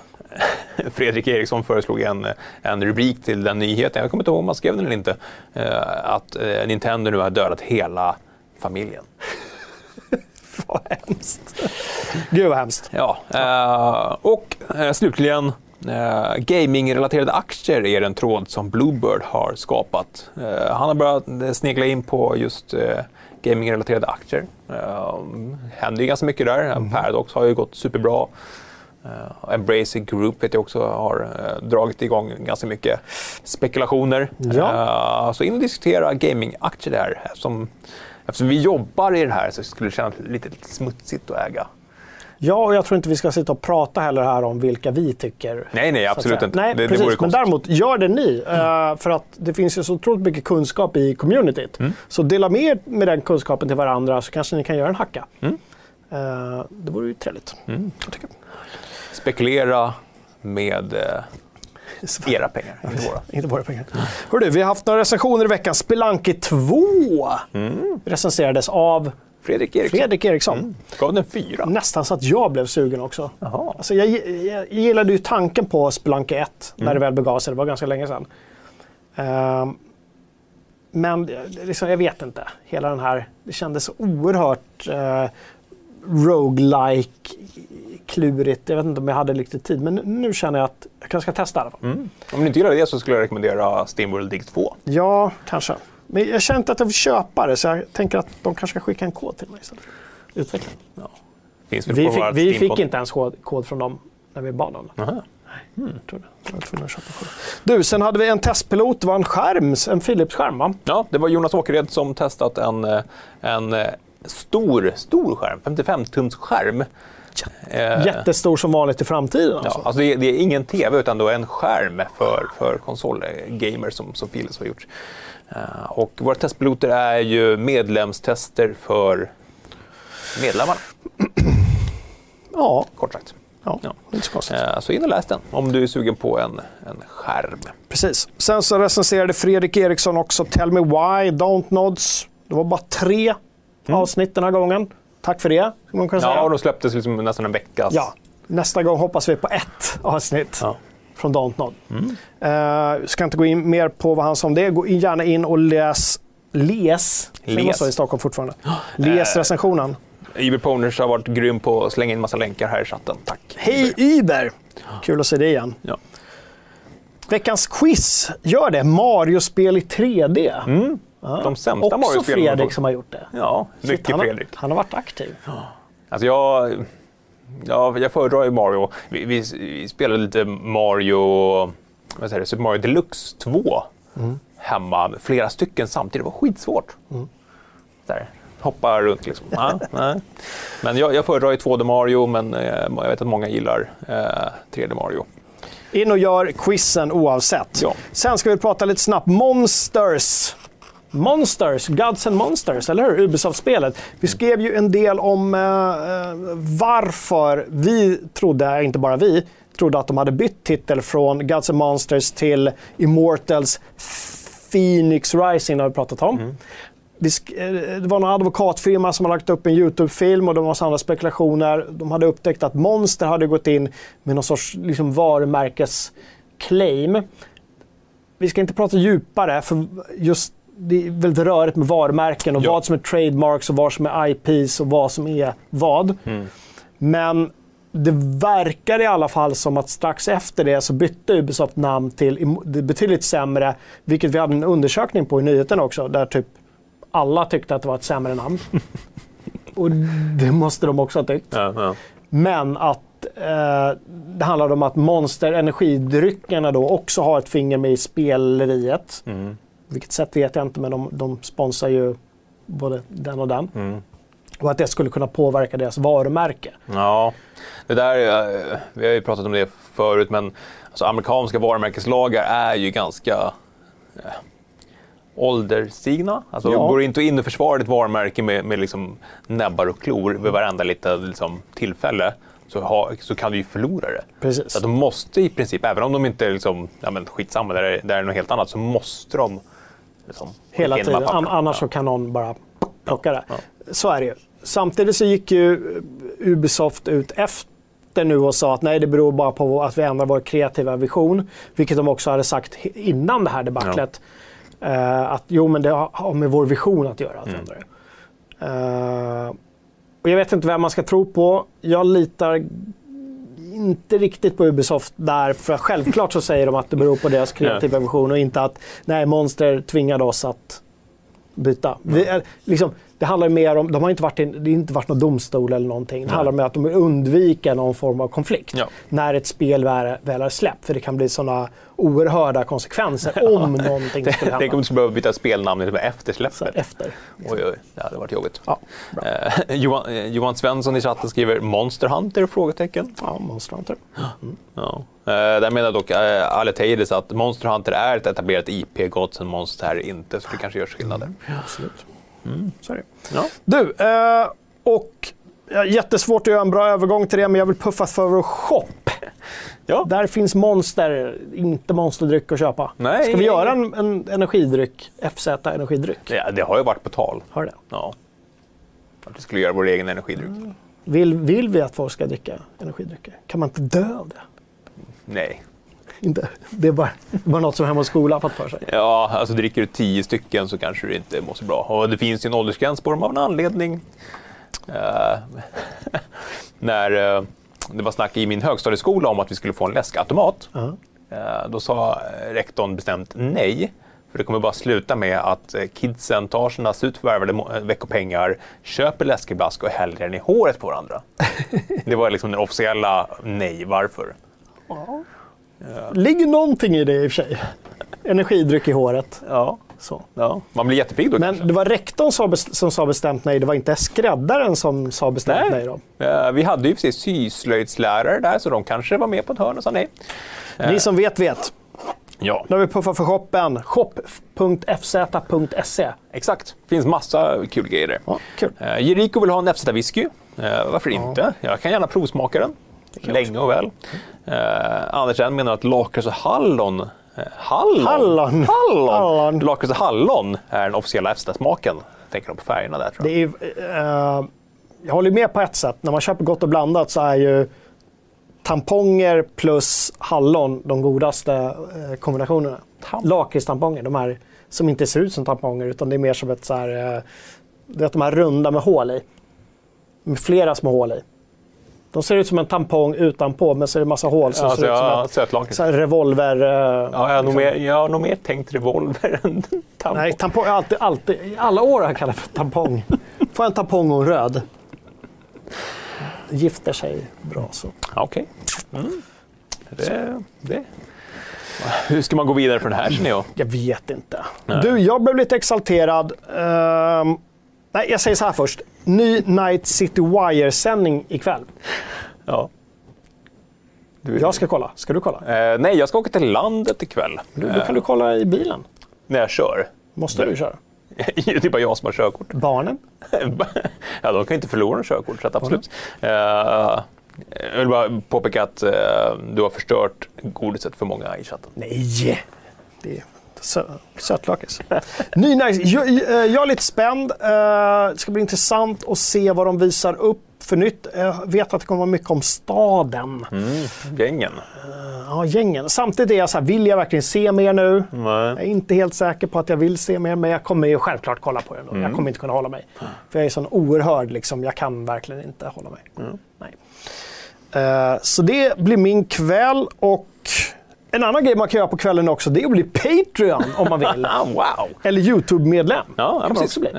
<laughs> Fredrik Eriksson föreslog en, en rubrik till den nyheten, jag kommer inte ihåg om man skrev den eller inte, eh, att eh, Nintendo nu har dödat hela familjen. <laughs> Vad hemskt. Gud vad hemskt. Ja, och slutligen gamingrelaterade aktier är en tråd som Bluebird har skapat. Han har börjat snegla in på just gamingrelaterade aktier. Eh, händer ju ganska mycket där. Paradox har ju gått superbra. Uh, Embracing Group vet jag också har eh, dragit igång ganska mycket spekulationer. Ja. Eh, så in och diskutera gamingaktier där. Eftersom, eftersom vi jobbar i det här så skulle det kännas lite, lite smutsigt att äga. Ja, och jag tror inte vi ska sitta och prata heller här om vilka vi tycker. Nej, nej, absolut inte. Nej, Det- det precis. vore Men däremot, gör det ni. eh, för att det finns ju så otroligt mycket kunskap i communityt. Mm. Så dela med er med den kunskapen till varandra så kanske ni kan göra en hacka. Mm. Eh, det vore ju trevligt. Tycker. Spekulera med eh, <laughs> era pengar, inte våra. <laughs> Inte våra pengar. Hörru, vi har haft några recensioner i veckan. Spelunky 2 Mm. recenserades av Fredrik Eriksson. Fredrik Eriksson. Mm. Gav den fyra. Nästan så att jag blev sugen också. Jaha. Alltså jag, jag, gillade ju tanken på Spelunky 1 Mm. när det väl begav sig. Det var ganska länge sedan. Ehm, men liksom, jag vet inte. Hela den här, det kändes så oerhört uh, roguelike klurigt. Jag vet inte om jag hade riktigt tid, men nu känner jag att jag kanske ska testa i alla fall. Mm. Om ni inte gillar det så skulle jag rekommendera Steamworld Dig 2. Ja, kanske. Men jag känner inte att jag vill köpa det, så jag tänker att de kanske ska skicka en kod till mig istället. Utveckla. Finns väl Vi fick, vi fick inte ens kod, kod från dem när vi bad om det. Aha. Jag. Jag kod. Du, sen hade vi en testpilot. Det var en skärm, en Philips-skärm va? Ja, det var Jonas Åkered som testat en, eh, en eh, stor, stor skärm, 55-tums skärm. Eh, Jättestor som vanligt i framtiden. Ja, Alltså. alltså det, är, det är ingen tv utan då en skärm för, för konsolgamers som, som Philips har gjort. Eh, och våra testpiloter är ju medlemstester för medlemmarna, <clears throat> Ja, kort sagt. ja, Ja. inte så konstigt. Eh, så in och läs den om du är sugen på en, en skärm. Precis. Sen så recenserade Fredrik Eriksson också Tell Me Why, Don't Nods. Det var bara tre avsnitt den här gången. Tack för det, man kunna säga. Ja, och de släpptes liksom nästan en vecka. Ja, nästa gång hoppas vi på ett avsnitt Ja. Från Don't Nod. Eh, ska inte gå in mer på vad han sa om det. Gå in- gärna in och läs Läs. så i Stockholm fortfarande? LES recensionen. Uber Poners har varit grym på att slänga in massa länkar här i chatten. Tack. Hej Uber! Kul att se dig igen. Ja. Veckans quiz, gör det. Mario-spel i 3D. De sämsta Också Mario-spelen. Fredrik som har gjort det. Ja, mycket han, har, Fredrik. han har varit aktiv. Alltså jag, ja, jag föredrar ju Mario. Vi, vi, vi spelade lite Mario, vad säger det, Super Mario Deluxe 2 hemma, flera stycken samtidigt. Det var skitsvårt. Där. Hoppa runt liksom. Ja, nej. Men jag, jag föredrar ju 2D Mario, men eh, jag vet att många gillar eh, 3D Mario. In och gör quizen oavsett. Ja. Sen ska vi prata lite snabbt. Monsters. Monsters, Gods and Monsters, eller hur? Ubisoft-spelet. Vi skrev ju en del om eh, eh, varför vi trodde, inte bara vi, trodde att de hade bytt titel från Gods and Monsters till Immortals Phoenix Rising, har vi pratat om. Sk- eh, det var någon advokatfirma som har lagt upp en YouTube-film och det var massa andra spekulationer. De hade upptäckt att Monster hade gått in med någon sorts liksom, varumärkesclaim. Vi ska inte prata djupare, för just det är väldigt rörigt med varumärken och Ja. vad som är trademarks och vad som är IPs och vad som är vad. Men det verkar i alla fall som att strax efter det så bytte Ubisoft namn till betydligt sämre, vilket vi hade en undersökning på i nyheten också, där typ alla tyckte att det var ett sämre namn. <laughs> och det måste de också ha tyckt. Ja, ja. Men att eh, det handlade om att Monster energidryckerna då också har ett finger med i speleriet. Mm. Vilket sätt vet jag inte, men de, de sponsrar ju både den och den. Mm. Och att det skulle kunna påverka deras varumärke. Ja, det där, eh, vi har ju pratat om det förut, men alltså, amerikanska varumärkeslagar är ju ganska eh, ålderstigna. Alltså, Ja. Går inte in och försvarar ditt varumärke med, med liksom näbbar och klor vid varenda litet liksom, tillfälle så, ha, så kan du ju förlora det. Precis. Så de måste i princip, även om de inte är liksom, ja, men skitsamma, det är, det är något helt annat, så måste de liksom, Hela tiden. annars så kan någon bara plocka det. Så är det ju. Samtidigt så gick ju Ubisoft ut efter nu och sa att nej, det beror bara på att vi ändrar vår kreativa vision. Vilket de också hade sagt innan det här debaclet. Eh, att jo, men det har med vår vision att göra. Att Mm. ändra det. Eh, och jag vet inte vem man ska tro på. Jag litar inte riktigt på Ubisoft där. För självklart så säger de att det beror på deras kreativa vision och inte att nej, Monster tvingade oss att byta. Vi liksom, det handlar mer om, de har inte varit in, det har inte varit någon domstol eller någonting. Det handlar om att de vill undvika någon form av konflikt Ja. när ett spel väl, väl är släppt. För det kan bli sådana oerhörda konsekvenser om <laughs> någonting skulle Tänk om hända. du skulle behöva byta spelnamn liksom efter släppet. efter. Oj, oj, det hade varit jobbigt. Ja. Eh, Johan, eh, Johan Svensson i chatten skriver Monster Hunter? Frågetecken. Ja, Monster Hunter. Ja. Eh, där menar dock eh, Aleteides att Monster Hunter är ett etablerat IP, Gods and Monster är inte, så det kanske görs skillnader. Absolut. Så är det. Ja. Du, eh, och jättesvårt att göra en bra övergång till det, men jag vill puffa för vår shop. Ja. Där finns Monster, inte monsterdryck att köpa. Nej. Ska vi göra en, en energidryck, FZ energidryck? Ja, det har ju varit på tal. Har det? Ja. Att vi skulle göra vår egen energidryck. Vill, vill vi att folk ska dricka energidrycker? Kan man inte dö av det? Nej. Inte. Det är bara, bara något som Hem och Skola har fått för sig. Ja, alltså dricker du tio stycken så kanske du inte mår så bra. Och det finns ju en åldersgräns på dem av en anledning. Eh, <laughs> när eh, det var snack i min högstadieskola om att vi skulle få en läskautomat. Ja. Eh, då sa rektorn bestämt nej. För det kommer bara sluta med att kidsen tar sina surt förvärvade veckopengar, köper läskeblask och häller den i håret på varandra. <laughs> det var liksom den officiella nej. Varför? Ligger någonting i det i och för sig. Energidryck i håret. Ja. Så. ja. Man blir jättepigg då Men kanske. det var rektorn som, sa bestämt nej, det var inte skräddaren som sa bestämt nej. Nej. då. Eh, Vi hade ju precis syslöjdslärare där, så de kanske var med på ett hörn och sa nej. Ni som vet, vet. Ja, Nu har vi puffat för shoppen. shop.fz.se. exakt. Det finns massa kul grejer där. Ja, kul. Eh, Jericho vill ha en FZ-whisky. Eh, varför inte? Jag kan gärna provsmaka den. Länge och väl. Eh, Andersen menar att lakrits och hallon eh, Hallon? Hallon. Hallon. Hallon. Lakrits och hallon är den officiella FZ-smaken. Tänker de på färgerna där tror Det jag. är, eh, jag håller med på ett sätt. När man köper gott och blandat så är ju tamponger plus hallon de godaste eh, kombinationerna. Lakritstamponger, de här som inte ser ut som tamponger utan det är mer som ett så här, eh, du vet de här runda med hål i. Med flera små hål i. De ser ut som en tampong utanpå men så är det massa hål som Alltså, ser ut som ja, ett så revolver... eh, Ja, jag har nog mer, jag har nog mer tänkt revolver <laughs> än tampong. Nej, tampong, jag har alltid, alltid, i alla år har jag kallat för tampong. <laughs> Får jag en tampong och en röd. Gifter sig bra så. Okej. Mm. Det, det. Hur ska man gå vidare från det här känner jag? Jag vet inte. Du, jag blev lite exalterad. Ehm, nej, jag säger så här först. Ny Night City Wire-sändning ikväll. Ja. Du, Jag ska kolla. Ska du kolla? eh, nej, jag ska åka till landet ikväll. Du, då kan du kolla i bilen. När jag kör. Måste du köra? <laughs> det är bara jag som har körkort. Barnen? <laughs> ja, de kan ju inte förlora en körkort, så absolut. Eh, jag vill bara påpeka att eh, du har förstört godiset för många i chatten. Nej! Det sö- sötlakrits. <laughs> Ny nice. Jag, jag jag är lite spänd. Eh, Det ska bli intressant att se vad de visar upp för nytt. Jag vet att det kommer vara mycket om staden. Gängen. Ja, gängen. Samtidigt är jag så här, vill jag verkligen se mer nu? Nej. Jag är inte helt säker på att jag vill se mer, men jag kommer ju självklart kolla på det. ändå. Jag kommer inte kunna hålla mig. För jag är sån oerhörd, liksom, jag kan verkligen inte hålla mig. Nej. Eh, så det blir min kväll och en annan grej man kan göra på kvällen också, det är att bli Patreon om man vill. <laughs> Ah, wow! Eller YouTube-medlem. Ja, kan man också bli. Det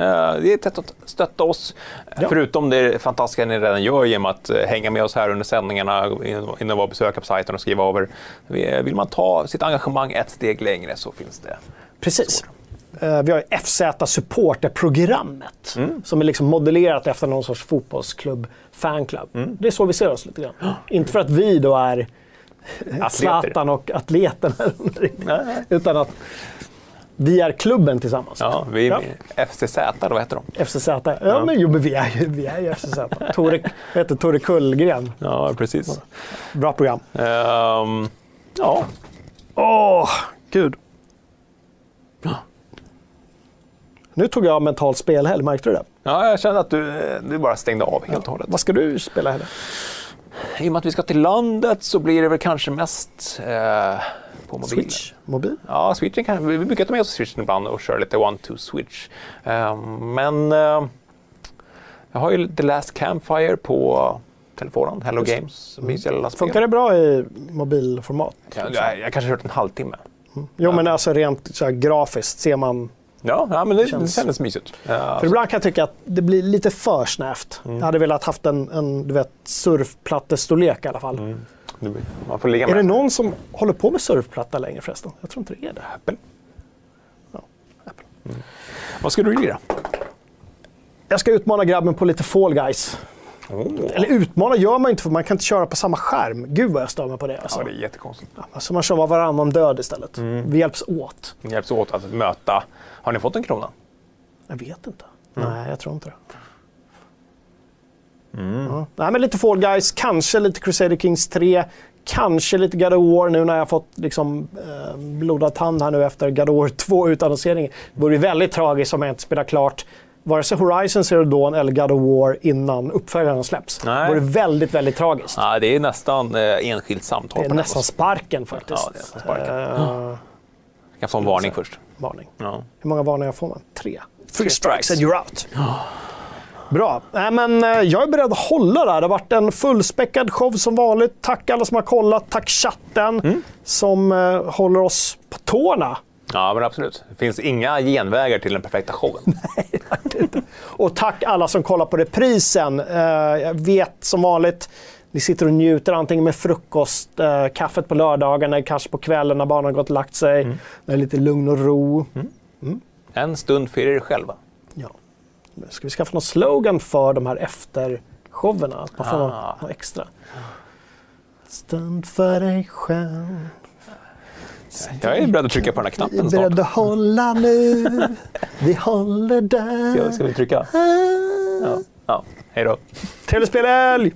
är ett sätt att stötta oss. Ja. Förutom det fantastiska ni redan gör genom att eh, hänga med oss här under sändningarna, in- innan var besöka på sajten och skriva över. Eh, Vill man ta sitt engagemang ett steg längre så finns det. Precis. Eh, vi har FZ Supporter-programmet Mm. som är liksom modellerat efter någon sorts fotbollsklubb, fanclub. Mm. Det är så vi ser oss lite grann. <gasps> Inte för att vi då är Atleter. Zlatan och atleten, <laughs> utan att vi är klubben tillsammans. Ja, vi, Ja. FCZ, vad heter de? FCZ. Ja, men, jo, men vi är ju, vi är ju FCZ. Tore, <laughs> heter Tore Kullgren. Ja, precis. Bra program. Ehm, ja, Åh, gud. Nu tog jag mental spelhelg, märkte du det? ja, jag kände att du, du bara stängde av helt och hållet. Vad ska du spela helg? I och med att vi ska till landet så blir det väl kanske mest eh, på mobilen. Switch? Mobil? Ja, switchen kan, vi brukar ta med oss switchen ibland och köra lite one-two switch. Eh, men eh, jag har ju The Last Campfire på telefonen, Hello Games, jag lilla spel. Funkar det bra i mobilformat? Jag, jag, jag kanske kört en halvtimme. Jo, men alltså rent så här, grafiskt ser man... Ja, ja men det, Känns- det kändes mysigt. Eh, För ibland kan jag tycka att det blir lite för snävt. Mm. Jag hade velat haft en, en du vet, surfplattestorlek i alla fall. det blir- man får ligga Är med. det någon som håller på med surfplatta längre förresten? Jag tror inte det är det. Apple. Vad ska du lira? Jag ska utmana grabben på lite Fall Guys. Oh. Eller utmana gör man inte för man kan inte köra på samma skärm. Gud vad jag stör mig på det. Alltså. Ja, det är jättekonstigt. alltså man kör var varannan död istället. Mm. Vi hjälps åt. Ni hjälps åt att möta. Har ni fått en krona? Jag vet inte. Mm. Nej, jag tror inte det. Ja. Nej, men lite Fall Guys, kanske lite Crusader Kings 3, kanske lite God of War nu när jag fått liksom, eh, blodad tand här nu efter God of War 2-utannonseringen. Det vore väldigt tragiskt om jag inte spelar klart vare sig Horizon Zero Dawn eller God of War innan uppföljarna släpps. Nej. Det vore väldigt, väldigt tragiskt. Ja, det är nästan eh, enskilt samtal. Det är nästan sparken faktiskt. Ja, det är nästan sparken. Eh, Jag kan få en varning först. varning. Ja. Hur många varningar får man? Tre. Three strikes. and you're out. <gasps> Bra. Nej, men, eh, jag är beredd att hålla där. Det har varit en fullspäckad show som vanligt. Tack alla som har kollat. Tack chatten Mm. som eh, håller oss på tårna. Ja, men absolut. Det finns inga genvägar till den perfekta showen. <laughs> Och tack alla som kollar på reprisen. Eh, jag vet som vanligt, ni sitter och njuter antingen med frukost, eh, kaffet på eller kanske på kvällen när barnen har gått och lagt sig. Mm. Det är lite lugn och ro. En stund för er själva. Ja. Ska vi skaffa någon slogan för de här eftershowerna? Att man får Ah. något extra. Stund för dig själv. Jag är beredd att trycka på den här Vi är knappen snart. beredda att hålla nu. <laughs> Vi håller där. Ska, ska vi trycka? Ja. ja. Hej då. Trevlig spelhelg!